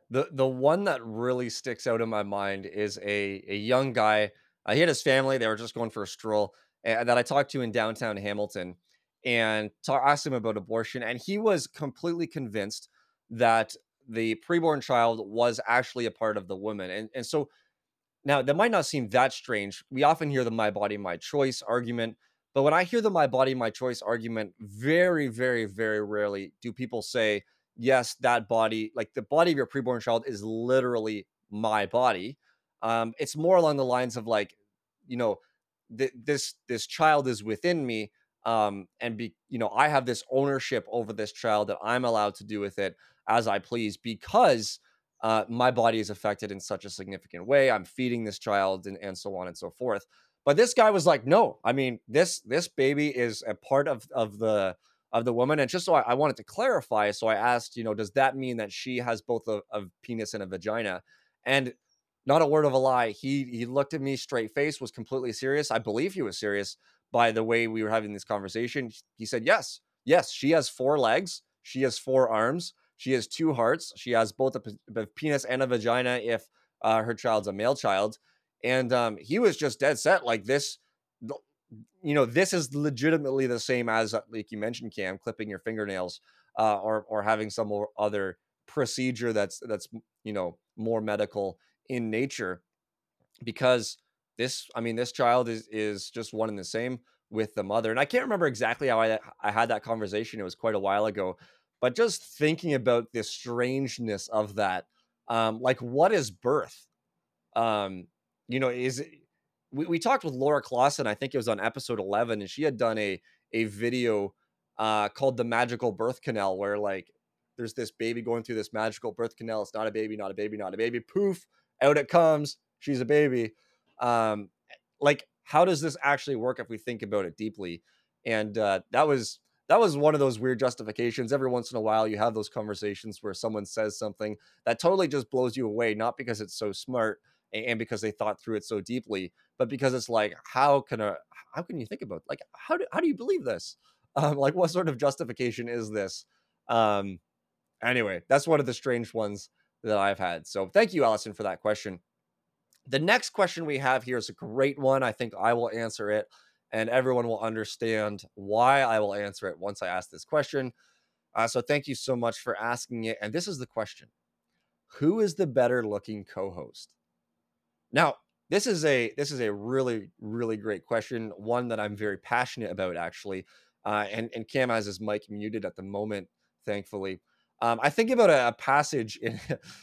A: The the one that really sticks out in my mind is a a young guy. Uh, he had his family. They were just going for a stroll. Uh, that I talked to in downtown Hamilton, and talk, asked him about abortion, and he was completely convinced that the preborn child was actually a part of the woman. And and so now that might not seem that strange. We often hear the my body, my choice argument. But when I hear the my body, my choice argument, very, very, very rarely do people say, yes, that body, like the body of your preborn child is literally my body. Um, it's more along the lines of like, you know, th- this this child is within me um, and be you know i have this ownership over this child that i'm allowed to do with it as i please because uh, my body is affected in such a significant way. I'm feeding this child and, and so on and so forth. But this guy was like, no, I mean, this this baby is a part of of the of the woman. And just so I, I wanted to clarify, so I asked, you know, does that mean that she has both a, a penis and a vagina? And not a word of a lie. He he looked at me straight face, was completely serious. I believe he was serious by the way we were having this conversation. He said, Yes, yes, she has four legs, she has four arms, she has two hearts, she has both a, penis and a vagina if uh, her child's a male child. And um, he was just dead set like this. You know, this is legitimately the same as, uh, like you mentioned, Cam, clipping your fingernails uh, or or having some other procedure that's that's you know more medical in nature because this i mean this child is is just one and the same with the mother and i can't remember exactly how i i had that conversation it was quite a while ago but just thinking about the strangeness of that um like what is birth? Um you know is it, we, we talked with laura klassen i think it was on episode 11 and she had done a a video uh called the magical birth canal where like there's this baby going through this magical birth canal. It's not a baby not a baby not a baby. Poof out it comes. She's a baby. Um like how does this actually work if we think about it deeply? And uh that was that was one of those weird justifications. Every once in a while you have those conversations where someone says something that totally just blows you away not because it's so smart and because they thought through it so deeply but because it's like how can a how can you think about like how do, how do you believe this? *laughs* Um like what sort of justification is this? Um anyway that's one of the strange ones that i've had. So thank you allison for that question. The next question we have here is a great one. I think I will answer it, and everyone will understand why I will answer it once I ask this question. Uh, so thank you so much for asking it. And this is the question: Who is the better looking co-host? Now, this is a this is a really really great question, one that I'm very passionate about actually. Uh, and and Cam has his mic muted at the moment, thankfully. Um, I think about a, a passage in.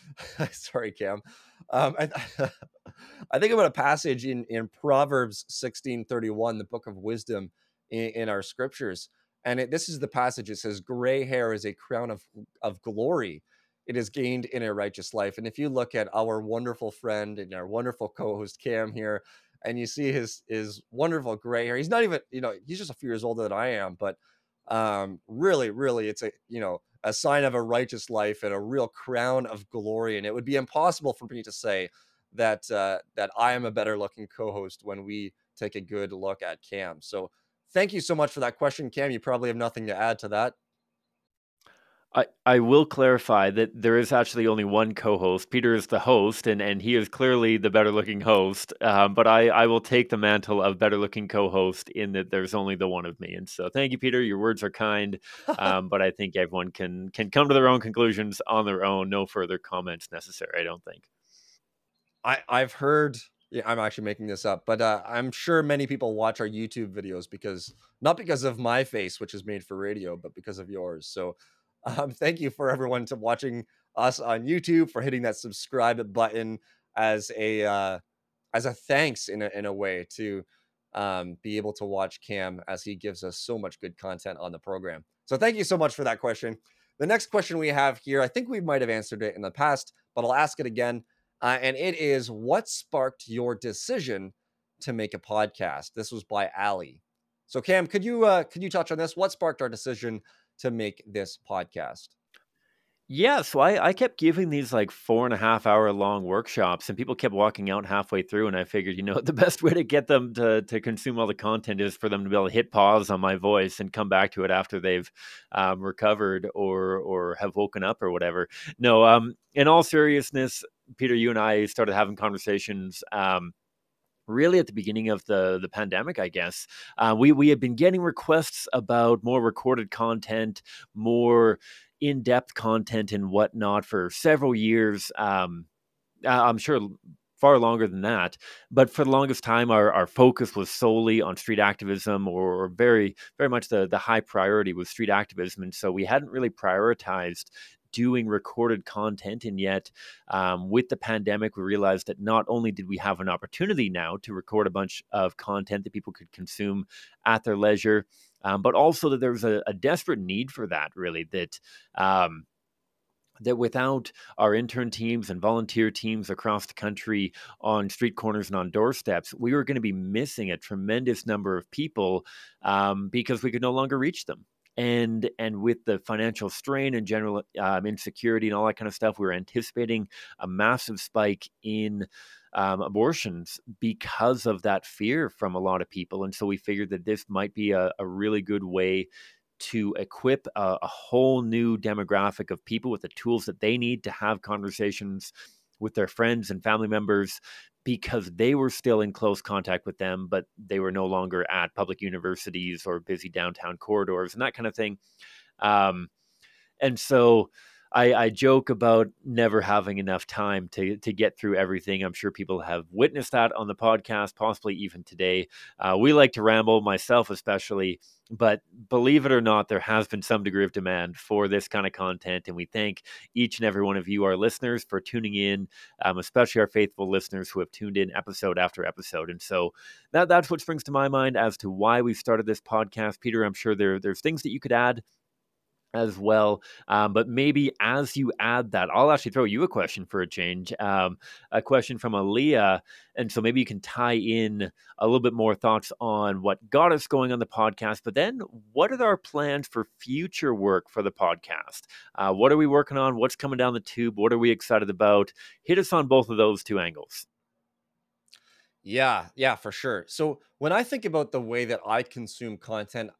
A: *laughs* sorry, Cam. Um, I, *laughs* I, think about a passage in in Proverbs sixteen thirty one, the book of wisdom in, in our scriptures, and it, this is the passage. It says, "Gray hair is a crown of of glory." It is gained in a righteous life. And if you look at our wonderful friend and our wonderful co-host Cam here, and you see his his wonderful gray hair, he's not even you know he's just a few years older than I am, but um, really, really, it's a you know a sign of a righteous life and a real crown of glory. And it would be impossible for me to say that uh, that I am a better looking co-host when we take a good look at Cam. So thank you so much for that question, Cam. You probably have nothing to add to that.
L: I, I will clarify that there is actually only one co-host. Pieter is the host, and, and he is clearly the better looking host. Um, but I, I will take the mantle of better looking co-host in that there's only the one of me. And so thank you, Pieter. Your words are kind, *laughs* um, but I think everyone can can come to their own conclusions on their own. No further comments necessary. I don't think.
A: I I've heard. Yeah, I'm actually making this up, but uh, I'm sure many people watch our YouTube videos because not because of my face, which is made for radio, but because of yours. So um, thank you for everyone to watching us on YouTube for hitting that subscribe button as a uh, as a thanks in a in a way to um, be able to watch Cam as he gives us so much good content on the program. So thank you so much for that question. The next question we have here, I think we might have answered it in the past, but I'll ask it again. Uh, and it is what sparked your decision to make a podcast? This was by Ali. So Cam, could you uh, could you touch on this? What sparked our decision to make this podcast?
L: Yeah, so I, I kept giving these like four and a half hour long workshops, and people kept walking out halfway through. And I figured, you know, *laughs* the best way to get them to, to consume all the content is for them to be able to hit pause on my voice and come back to it after they've um, recovered or or have woken up or whatever. No, um, in all seriousness, Pieter, you and I started having conversations. Um, really at the beginning of the the pandemic, I guess. Uh, we we had been getting requests about more recorded content, more in depth content and whatnot for several years. Um, I'm sure far longer than that. But for the longest time, our, our focus was solely on street activism, or, or, very, very much the, the high priority was street activism. And so we hadn't really prioritized doing recorded content. And yet, um, with the pandemic, we realized that not only did we have an opportunity now to record a bunch of content that people could consume at their leisure, um, but also that there was a, a, desperate need for that, really, that. Um, that without our intern teams and volunteer teams across the country on street corners and on doorsteps, we were going to be missing a tremendous number of people um, because we could no longer reach them. And and with the financial strain and general um, insecurity and all that kind of stuff, we were anticipating a massive spike in um, abortions because of that fear from a lot of people. And so we figured that this might be a, a really good way to equip a, a whole new demographic of people with the tools that they need to have conversations with their friends and family members because they were still in close contact with them, but they were no longer at public universities or busy downtown corridors and that kind of thing. Um, and so I, I, joke about never having enough time to to get through everything. I'm sure people have witnessed that on the podcast, possibly even today. Uh, we like to ramble, myself especially, but believe it or not, there has been some degree of demand for this kind of content, and we thank each and every one of you, our listeners, for tuning in, um, especially our faithful listeners who have tuned in episode after episode. And so that that's what springs to my mind as to why we started this podcast. Pieter, I'm sure there there's things that you could add as well. Um, but maybe as you add that, I'll actually throw you a question for a change. Um, a question from Aaliyah. And so maybe you can tie in a little bit more thoughts on what got us going on the podcast, but then what are our plans for future work for the podcast? Uh, what are we working on? What's coming down the tube? What are we excited about? Hit us on both of those two angles.
A: Yeah, yeah, for sure. So when I think about the way that I consume content,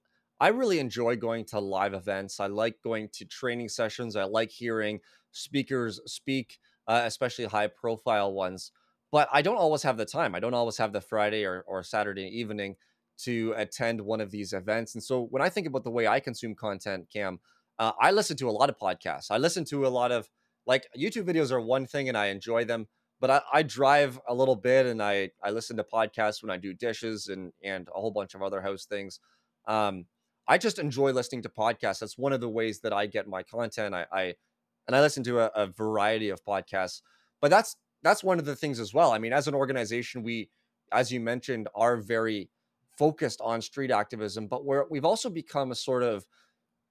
A: I really enjoy going to live events. I like going to training sessions. I like hearing speakers speak, uh, especially high profile ones. But I don't always have the time. I don't always have the Friday or, or Saturday evening to attend one of these events. And so when I think about the way I consume content, Cam, uh, I listen to a lot of podcasts. I listen to a lot of like YouTube videos are one thing and I enjoy them, but I, I drive a little bit and I I listen to podcasts when I do dishes and and a whole bunch of other house things. Um, I just enjoy listening to podcasts. That's one of the ways that I get my content. I, I and I listen to a, a variety of podcasts, but that's that's one of the things as well. I mean, as an organization, we, as you mentioned, are very focused on street activism, but we're we've also become a sort of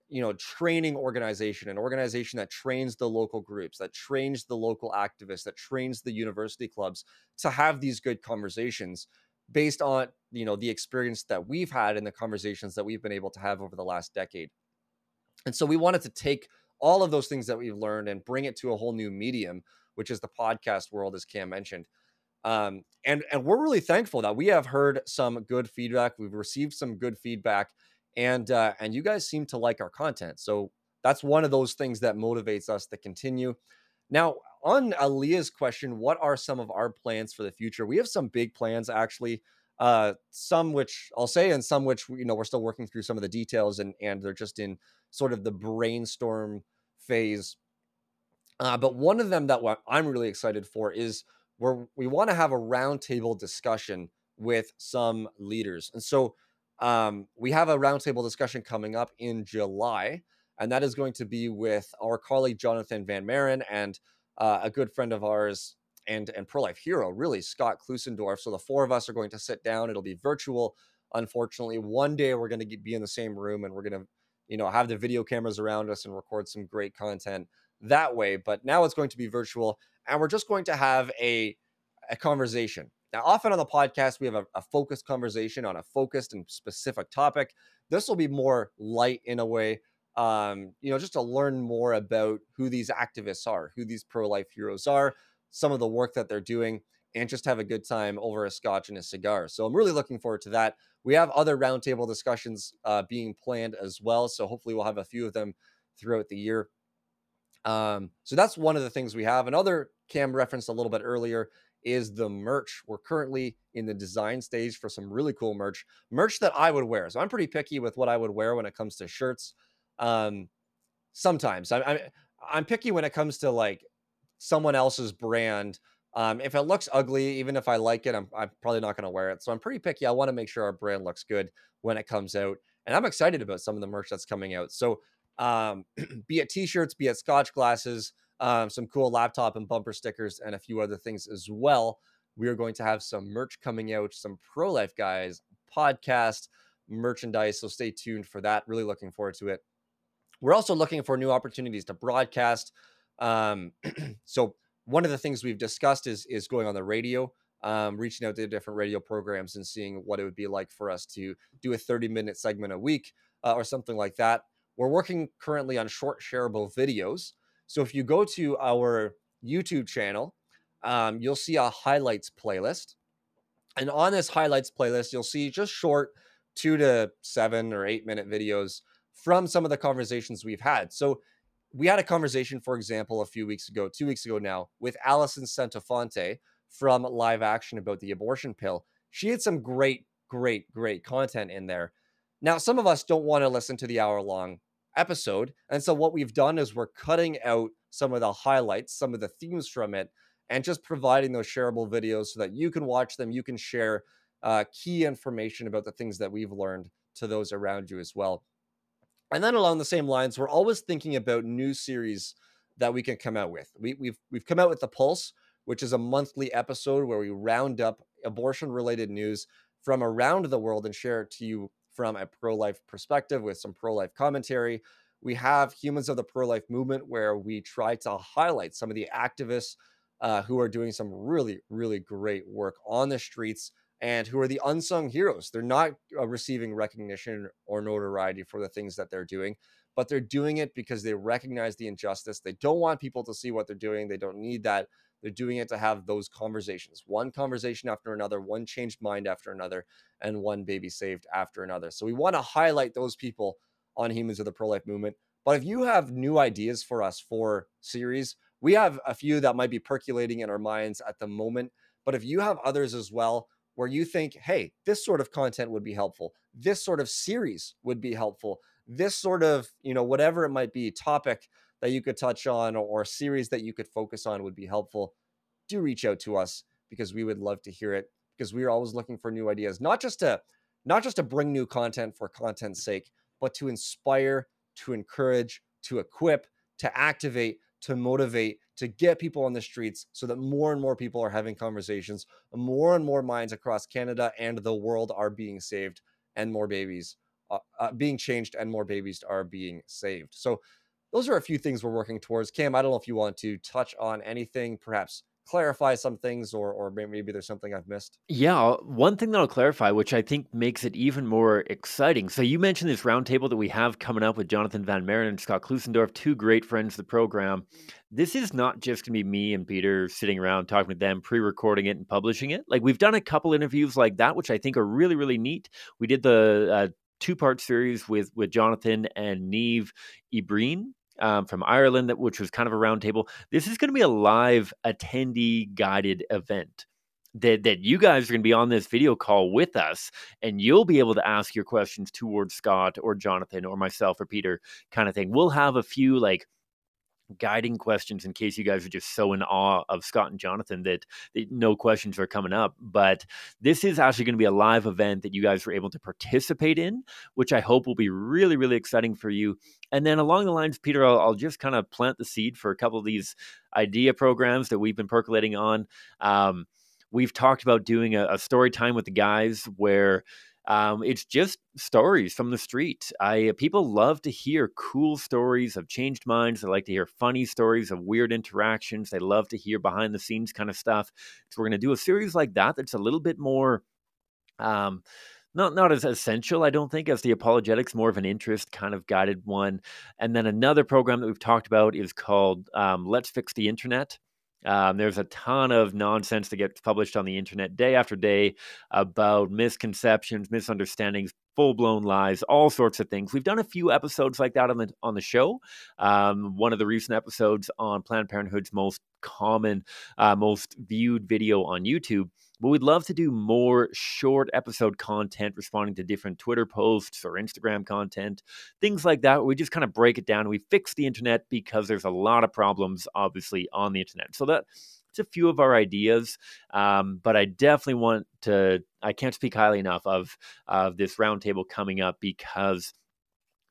A: you know training organization an organization that trains the local groups that trains the local activists that trains the university clubs to have these good conversations based on you know the experience that we've had and the conversations that we've been able to have over the last decade. And so we wanted to take all of those things that we've learned and bring it to a whole new medium which is the podcast world as cam mentioned. Um, and and we're really thankful that we have heard some good feedback we've received some good feedback and uh, and you guys seem to like our content. So that's one of those things that motivates us to continue. Now on Aaliyah's question, what are some of our plans for the future? We have some big plans actually. Uh, some which I'll say, and some which you know we're still working through some of the details, and and they're just in sort of the brainstorm phase. Uh, but one of them that I'm really excited for is where we want to have a roundtable discussion with some leaders, and so um, we have a roundtable discussion coming up in July, and that is going to be with our colleague Jonathan Van Maren and uh, a good friend of ours and and pro life hero, really Scott Klusendorf. So the four of us are going to sit down. It'll be virtual. Unfortunately, one day we're going to be in the same room and we're going to, you know, have the video cameras around us and record some great content that way. But now it's going to be virtual, and we're just going to have a a conversation. Now, often on the podcast, we have a, a focused conversation on a focused and specific topic. This will be more light in a way um, you know, just to learn more about who these activists are, who these pro life heroes are, some of the work that they're doing, and just have a good time over a scotch and a cigar. So I'm really looking forward to that. We have other roundtable discussions uh, being planned as well. So hopefully we'll have a few of them throughout the year. Um, so that's one of the things we have. Another Cam referenced a little bit earlier is the merch. We're currently in the design stage for some really cool merch, merch that I would wear. So I'm pretty picky with what I would wear when it comes to shirts. Um, sometimes I, I, I'm picky when it comes to like someone else's brand. Um, if it looks ugly, even if I like it, I'm, I'm probably not going to wear it. So I'm pretty picky. I want to make sure our brand looks good when it comes out. And I'm excited about some of the merch that's coming out. So, um, *clears throat* be it t shirts, be it scotch glasses, um, some cool laptop and bumper stickers, and a few other things as well. We are going to have some merch coming out, some pro life guys podcast merchandise. So stay tuned for that. Really looking forward to it. We're also looking for new opportunities to broadcast. Um, *clears throat* so one of the things we've discussed is is going on the radio, um, reaching out to different radio programs and seeing what it would be like for us to do a 30 minute segment a week uh, or something like that. We're working currently on short shareable videos. So if you go to our YouTube channel, um, you'll see a highlights playlist. And on this highlights playlist, you'll see just short two to seven or eight minute videos from some of the conversations we've had. So we had a conversation, for example, a few weeks ago, two weeks ago now, with Allison Santafonte from Live Action about the abortion pill. She had some great, great, great content in there. Now, some of us don't want to listen to the hour long episode. And so, what we've done is we're cutting out some of the highlights, some of the themes from it, and just providing those shareable videos so that you can watch them, you can share uh, key information about the things that we've learned to those around you as well. And then along the same lines, we're always thinking about new series that we can come out with. We, we've we've come out with the Pulse, which is a monthly episode where we round up abortion-related news from around the world and share it to you from a pro-life perspective with some pro-life commentary. We have Humans of the Pro-Life Movement, where we try to highlight some of the activists uh, who are doing some really, really great work on the streets and who are the unsung heroes. They're not uh, receiving recognition or notoriety for the things that they're doing, but they're doing it because they recognize the injustice. They don't want people to see what they're doing. They don't need that. They're doing it to have those conversations, one conversation after another, one changed mind after another, and one baby saved after another. So we want to highlight those people on Humans of the Pro Life Movement. But if you have new ideas for us for series, we have a few that might be percolating in our minds at the moment. But if you have others as well, where you think, hey, this sort of content would be helpful, this sort of series would be helpful, this sort of, you know, whatever it might be, topic that you could touch on or, a series that you could focus on would be helpful, do reach out to us because we would love to hear it because we are always looking for new ideas, not just to not just to bring new content for content's sake, but to inspire, to encourage, to equip, to activate, to motivate, to get people on the streets so that more and more people are having conversations, more and more minds across Canada and the world are being saved, and more babies uh, uh, being changed, and more babies are being saved. So, those are a few things we're working towards. Cam, I don't know if you want to touch on anything, perhaps clarify some things or or maybe there's something I've missed?
L: Yeah, one thing that I'll clarify, which I think makes it even more exciting. So you mentioned this roundtable that we have coming up with Jonathan Van Maren and Scott Klusendorf, two great friends of the program. This is not just to be me and Pieter sitting around talking to them, pre-recording it and publishing it. Like we've done a couple interviews like that, which I think are really really neat. We did the uh, two-part series with with Jonathan and Neve Ibreen um, from Ireland, that which was kind of a roundtable. This is going to be a live attendee guided event. That, that you guys are going to be on this video call with us and you'll be able to ask your questions towards Scott or Jonathan or myself or Pieter kind of thing. We'll have a few like guiding questions in case you guys are just so in awe of Scott and Jonathan that, that no questions are coming up. But this is actually going to be a live event that you guys are able to participate in, which I hope will be really, really exciting for you. And then along the lines, Pieter, I'll, I'll just kind of plant the seed for a couple of these idea programs that we've been percolating on. Um, we've talked about doing a, a story time with the guys where um, it's just stories from the street. I people love to hear cool stories of changed minds. They like to hear funny stories of weird interactions. They love to hear behind the scenes kind of stuff. So we're going to do a series like that. That's a little bit more. Um, not not as essential, I don't think, as the apologetics, more of an interest kind of guided one. And then another program that we've talked about is called um, Let's Fix the Internet. Um, there's a ton of nonsense that gets published on the internet day after day about misconceptions, misunderstandings, full blown lies, all sorts of things. We've done a few episodes like that on the on the show. Um, one of the recent episodes on Planned Parenthood's most common, uh, most viewed video on YouTube. But we'd love to do more short episode content, responding to different Twitter posts or Instagram content, things like that. We just kind of break it down. We fix the internet because there's a lot of problems, obviously, on the internet. So that it's a few of our ideas, um, but I definitely want to. I can't speak highly enough of of this roundtable coming up because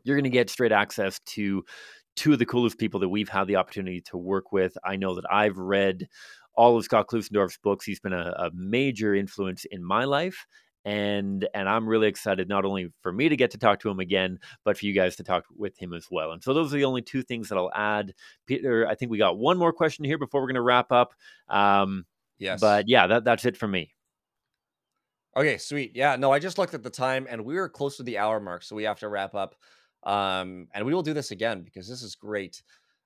L: you're going to get straight access to two of the coolest people that we've had the opportunity to work with. I know that I've read all of Scott Klusendorf's books. He's been a, a major influence in my life. and and I'm really excited not only for me to get to talk to him again, but for you guys to talk with him as well. And so those are the only two things that I'll add. Pieter, I think we got one more question here before we're going to wrap up. Um,
A: yes,
L: but yeah, that that's it for me.
A: Okay, sweet. Yeah, no, I just looked at the time and we were close to the hour mark, so we have to wrap up. Um, and we will do this again because this is great.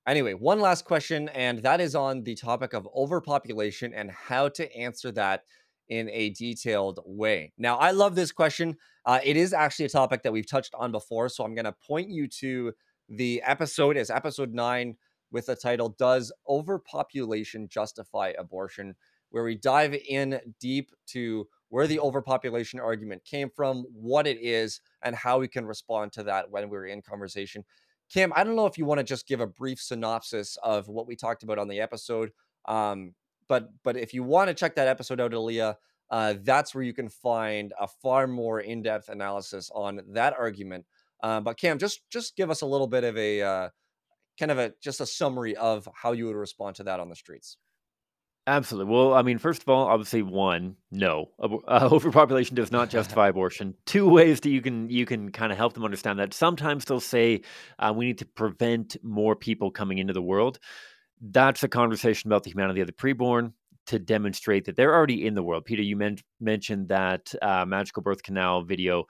A: Anyway, one last question, and that is on the topic of overpopulation and how to answer that in a detailed way. Now, I love this question. Uh, it is actually a topic that we've touched on before, so I'm going to point you to the episode as episode nine with the title "Does Overpopulation Justify Abortion?" where we dive in deep to where the overpopulation argument came from, what it is, and how we can respond to that when we're in conversation. Cam, I don't know if you want to just give a brief synopsis of what we talked about on the episode. Um, but but if you want to check that episode out, Aaliyah, uh, that's where you can find a far more in-depth analysis on that argument. Uh, but Cam, just just give us a little bit of a uh, kind of a just a summary of how you would respond to that on the streets.
L: Absolutely. Well, I mean, first of all, obviously, one, no, uh, *laughs* overpopulation does not *laughs* justify abortion. Two ways that you can you can kind of help them understand that. Sometimes they'll say uh, we need to prevent more people coming into the world. That's a conversation about the humanity of the preborn to demonstrate that they're already in the world. Pieter, you men- mentioned that uh, magical birth canal video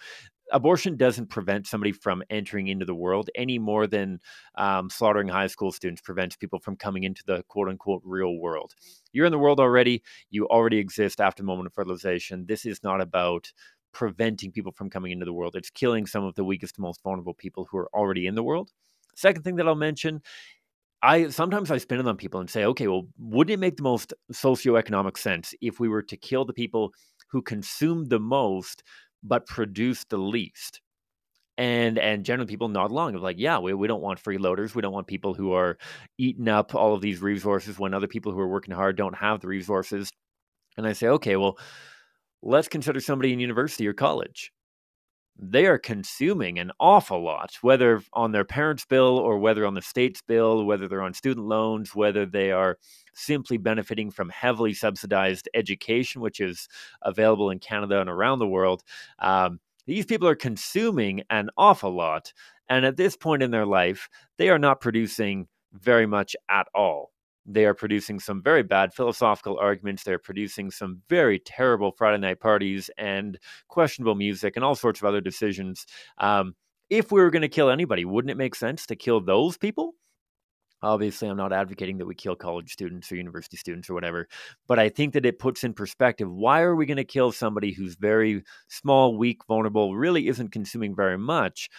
L: abortion doesn't prevent somebody from entering into the world any more than um, slaughtering high school students prevents people from coming into the quote unquote real world. You're in the world already. You already exist after the moment of fertilization. This is not about preventing people from coming into the world. It's killing some of the weakest, most vulnerable people who are already in the world. Second thing that I'll mention I sometimes I spin it on people and say, okay, well, wouldn't it make the most socioeconomic sense if we were to kill the people who consume the most but produce the least. And and generally people nod along of like, yeah, we, we don't want freeloaders. We don't want people who are eating up all of these resources when other people who are working hard don't have the resources. And I say, okay, well, let's consider somebody in university or college. They are consuming an awful lot, whether on their parents' bill or whether on the state's bill, whether they're on student loans, whether they are simply benefiting from heavily subsidized education, which is available in Canada and around the world. Um, these people are consuming an awful lot. And at this point in their life, they are not producing very much at all. They are producing some very bad philosophical arguments. They're producing some very terrible Friday night parties and questionable music and all sorts of other decisions. Um, if we were going to kill anybody, wouldn't it make sense to kill those people? Obviously, I'm not advocating that we kill college students or university students or whatever, but I think that it puts in perspective why are we going to kill somebody who's very small, weak, vulnerable, really isn't consuming very much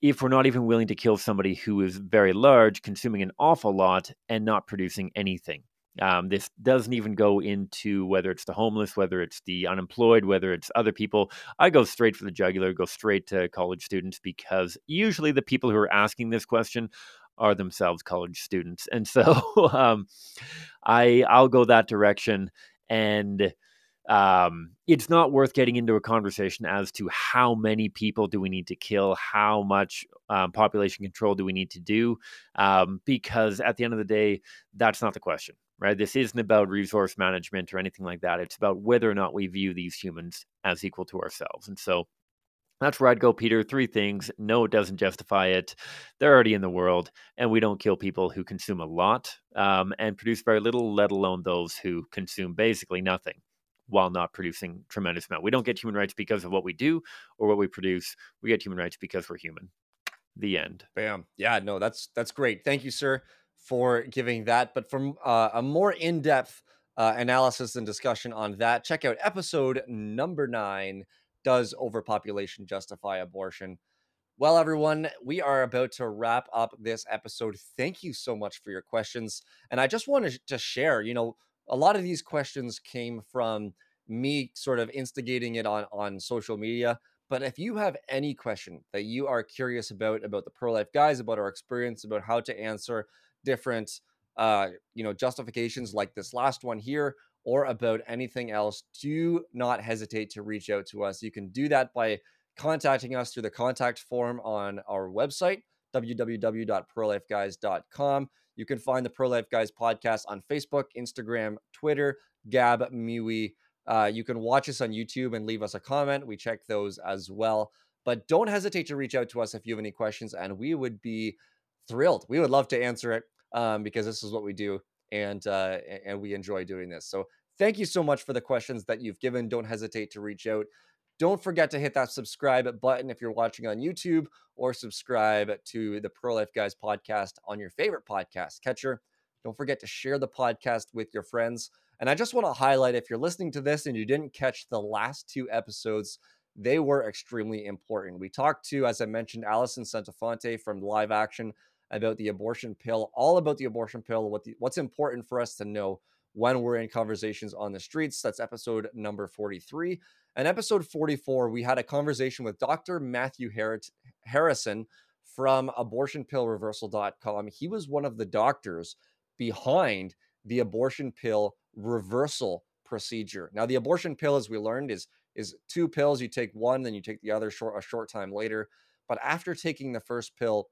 L: if we're not even willing to kill somebody who is very large, consuming an awful lot, and not producing anything? Um, this doesn't even go into whether it's the homeless, whether it's the unemployed, whether it's other people. I go straight for the jugular, go straight to college students because usually the people who are asking this question are themselves college students, and so *laughs* um, I I'll go that direction, and um, it's not worth getting into a conversation as to how many people do we need to kill, how much um, population control do we need to do, um, because at the end of the day, that's not the question, right? This isn't about resource management or anything like that. It's about whether or not we view these humans as equal to ourselves, and so that's where I'd go, Pieter. Three things. No, it doesn't justify it. They're already in the world, and we don't kill people who consume a lot um, and produce very little, let alone those who consume basically nothing while not producing tremendous amount. We don't get human rights because of what we do or what we produce. We get human rights because we're human. The end.
A: Bam. Yeah, no, that's that's great. Thank you, sir, for giving that. But from uh, a more in-depth uh, analysis and discussion on that, check out episode number nine does overpopulation justify abortion? Well, everyone, we are about to wrap up this episode. Thank you so much for your questions. And I just wanted to share, you know, a lot of these questions came from me sort of instigating it on on social media. But if you have any question that you are curious about about the pro life guys, about our experience, about how to answer different uh, you know justifications like this last one here, or about anything else, do not hesitate to reach out to us. You can do that by contacting us through the contact form on our website, www.prolifeguys.com. You can find the Pro Life Guys podcast on Facebook, Instagram, Twitter, Gab, MeWe, Uh, you can watch us on YouTube and leave us a comment. We check those as well. But don't hesitate to reach out to us if you have any questions, and we would be thrilled. We would love to answer it um, because this is what we do, and uh, and we enjoy doing this. So thank you so much for the questions that you've given. Don't hesitate to reach out. Don't forget to hit that subscribe button if you're watching on YouTube, or subscribe to the Pro Life Guys podcast on your favorite podcast catcher. Don't forget to share the podcast with your friends. And I just want to highlight if you're listening to this and you didn't catch the last two episodes, they were extremely important. We talked to, as I mentioned, Allison Santafonte from Live Action about the abortion pill, all about the abortion pill, what the, what's important for us to know when we're in conversations on the streets. That's episode number 43. And episode 44, we had a conversation with Dr. Matthew Harrison from abortionpillreversal.com. He was one of the doctors behind the abortion pill reversal procedure. Now, the abortion pill, as we learned, is is two pills. You take one, then you take the other short a short time later. But after taking the first pill,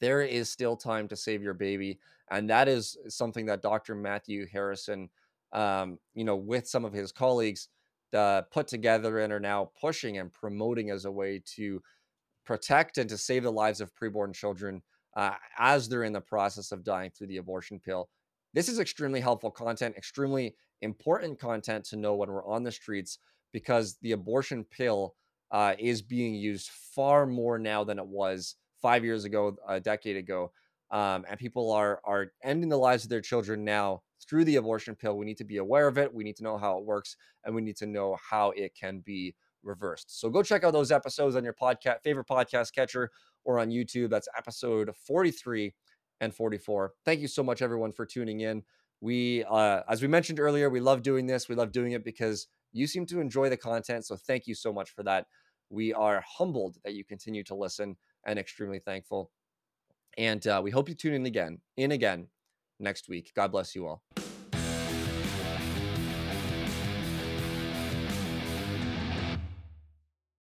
A: there is still time to save your baby, and that is something that Dr. Matthew Harrison, um, you know, with some of his colleagues, uh, put together and are now pushing and promoting as a way to protect and to save the lives of preborn children uh, as they're in the process of dying through the abortion pill. This is extremely helpful content, extremely important content to know when we're on the streets because the abortion pill uh, is being used far more now than it was five years ago, a decade ago. Um, and people are are ending the lives of their children now through the abortion pill. We need to be aware of it. We need to know how it works, and we need to know how it can be reversed. So go check out those episodes on your podcast favorite podcast catcher or on YouTube. That's episode 43 and 44. Thank you so much, everyone, for tuning in. We, uh, as we mentioned earlier, we love doing this. We love doing it because you seem to enjoy the content. So thank you so much for that. We are humbled that you continue to listen and extremely thankful. And uh, we hope you tune in again, in again next week. God bless you all.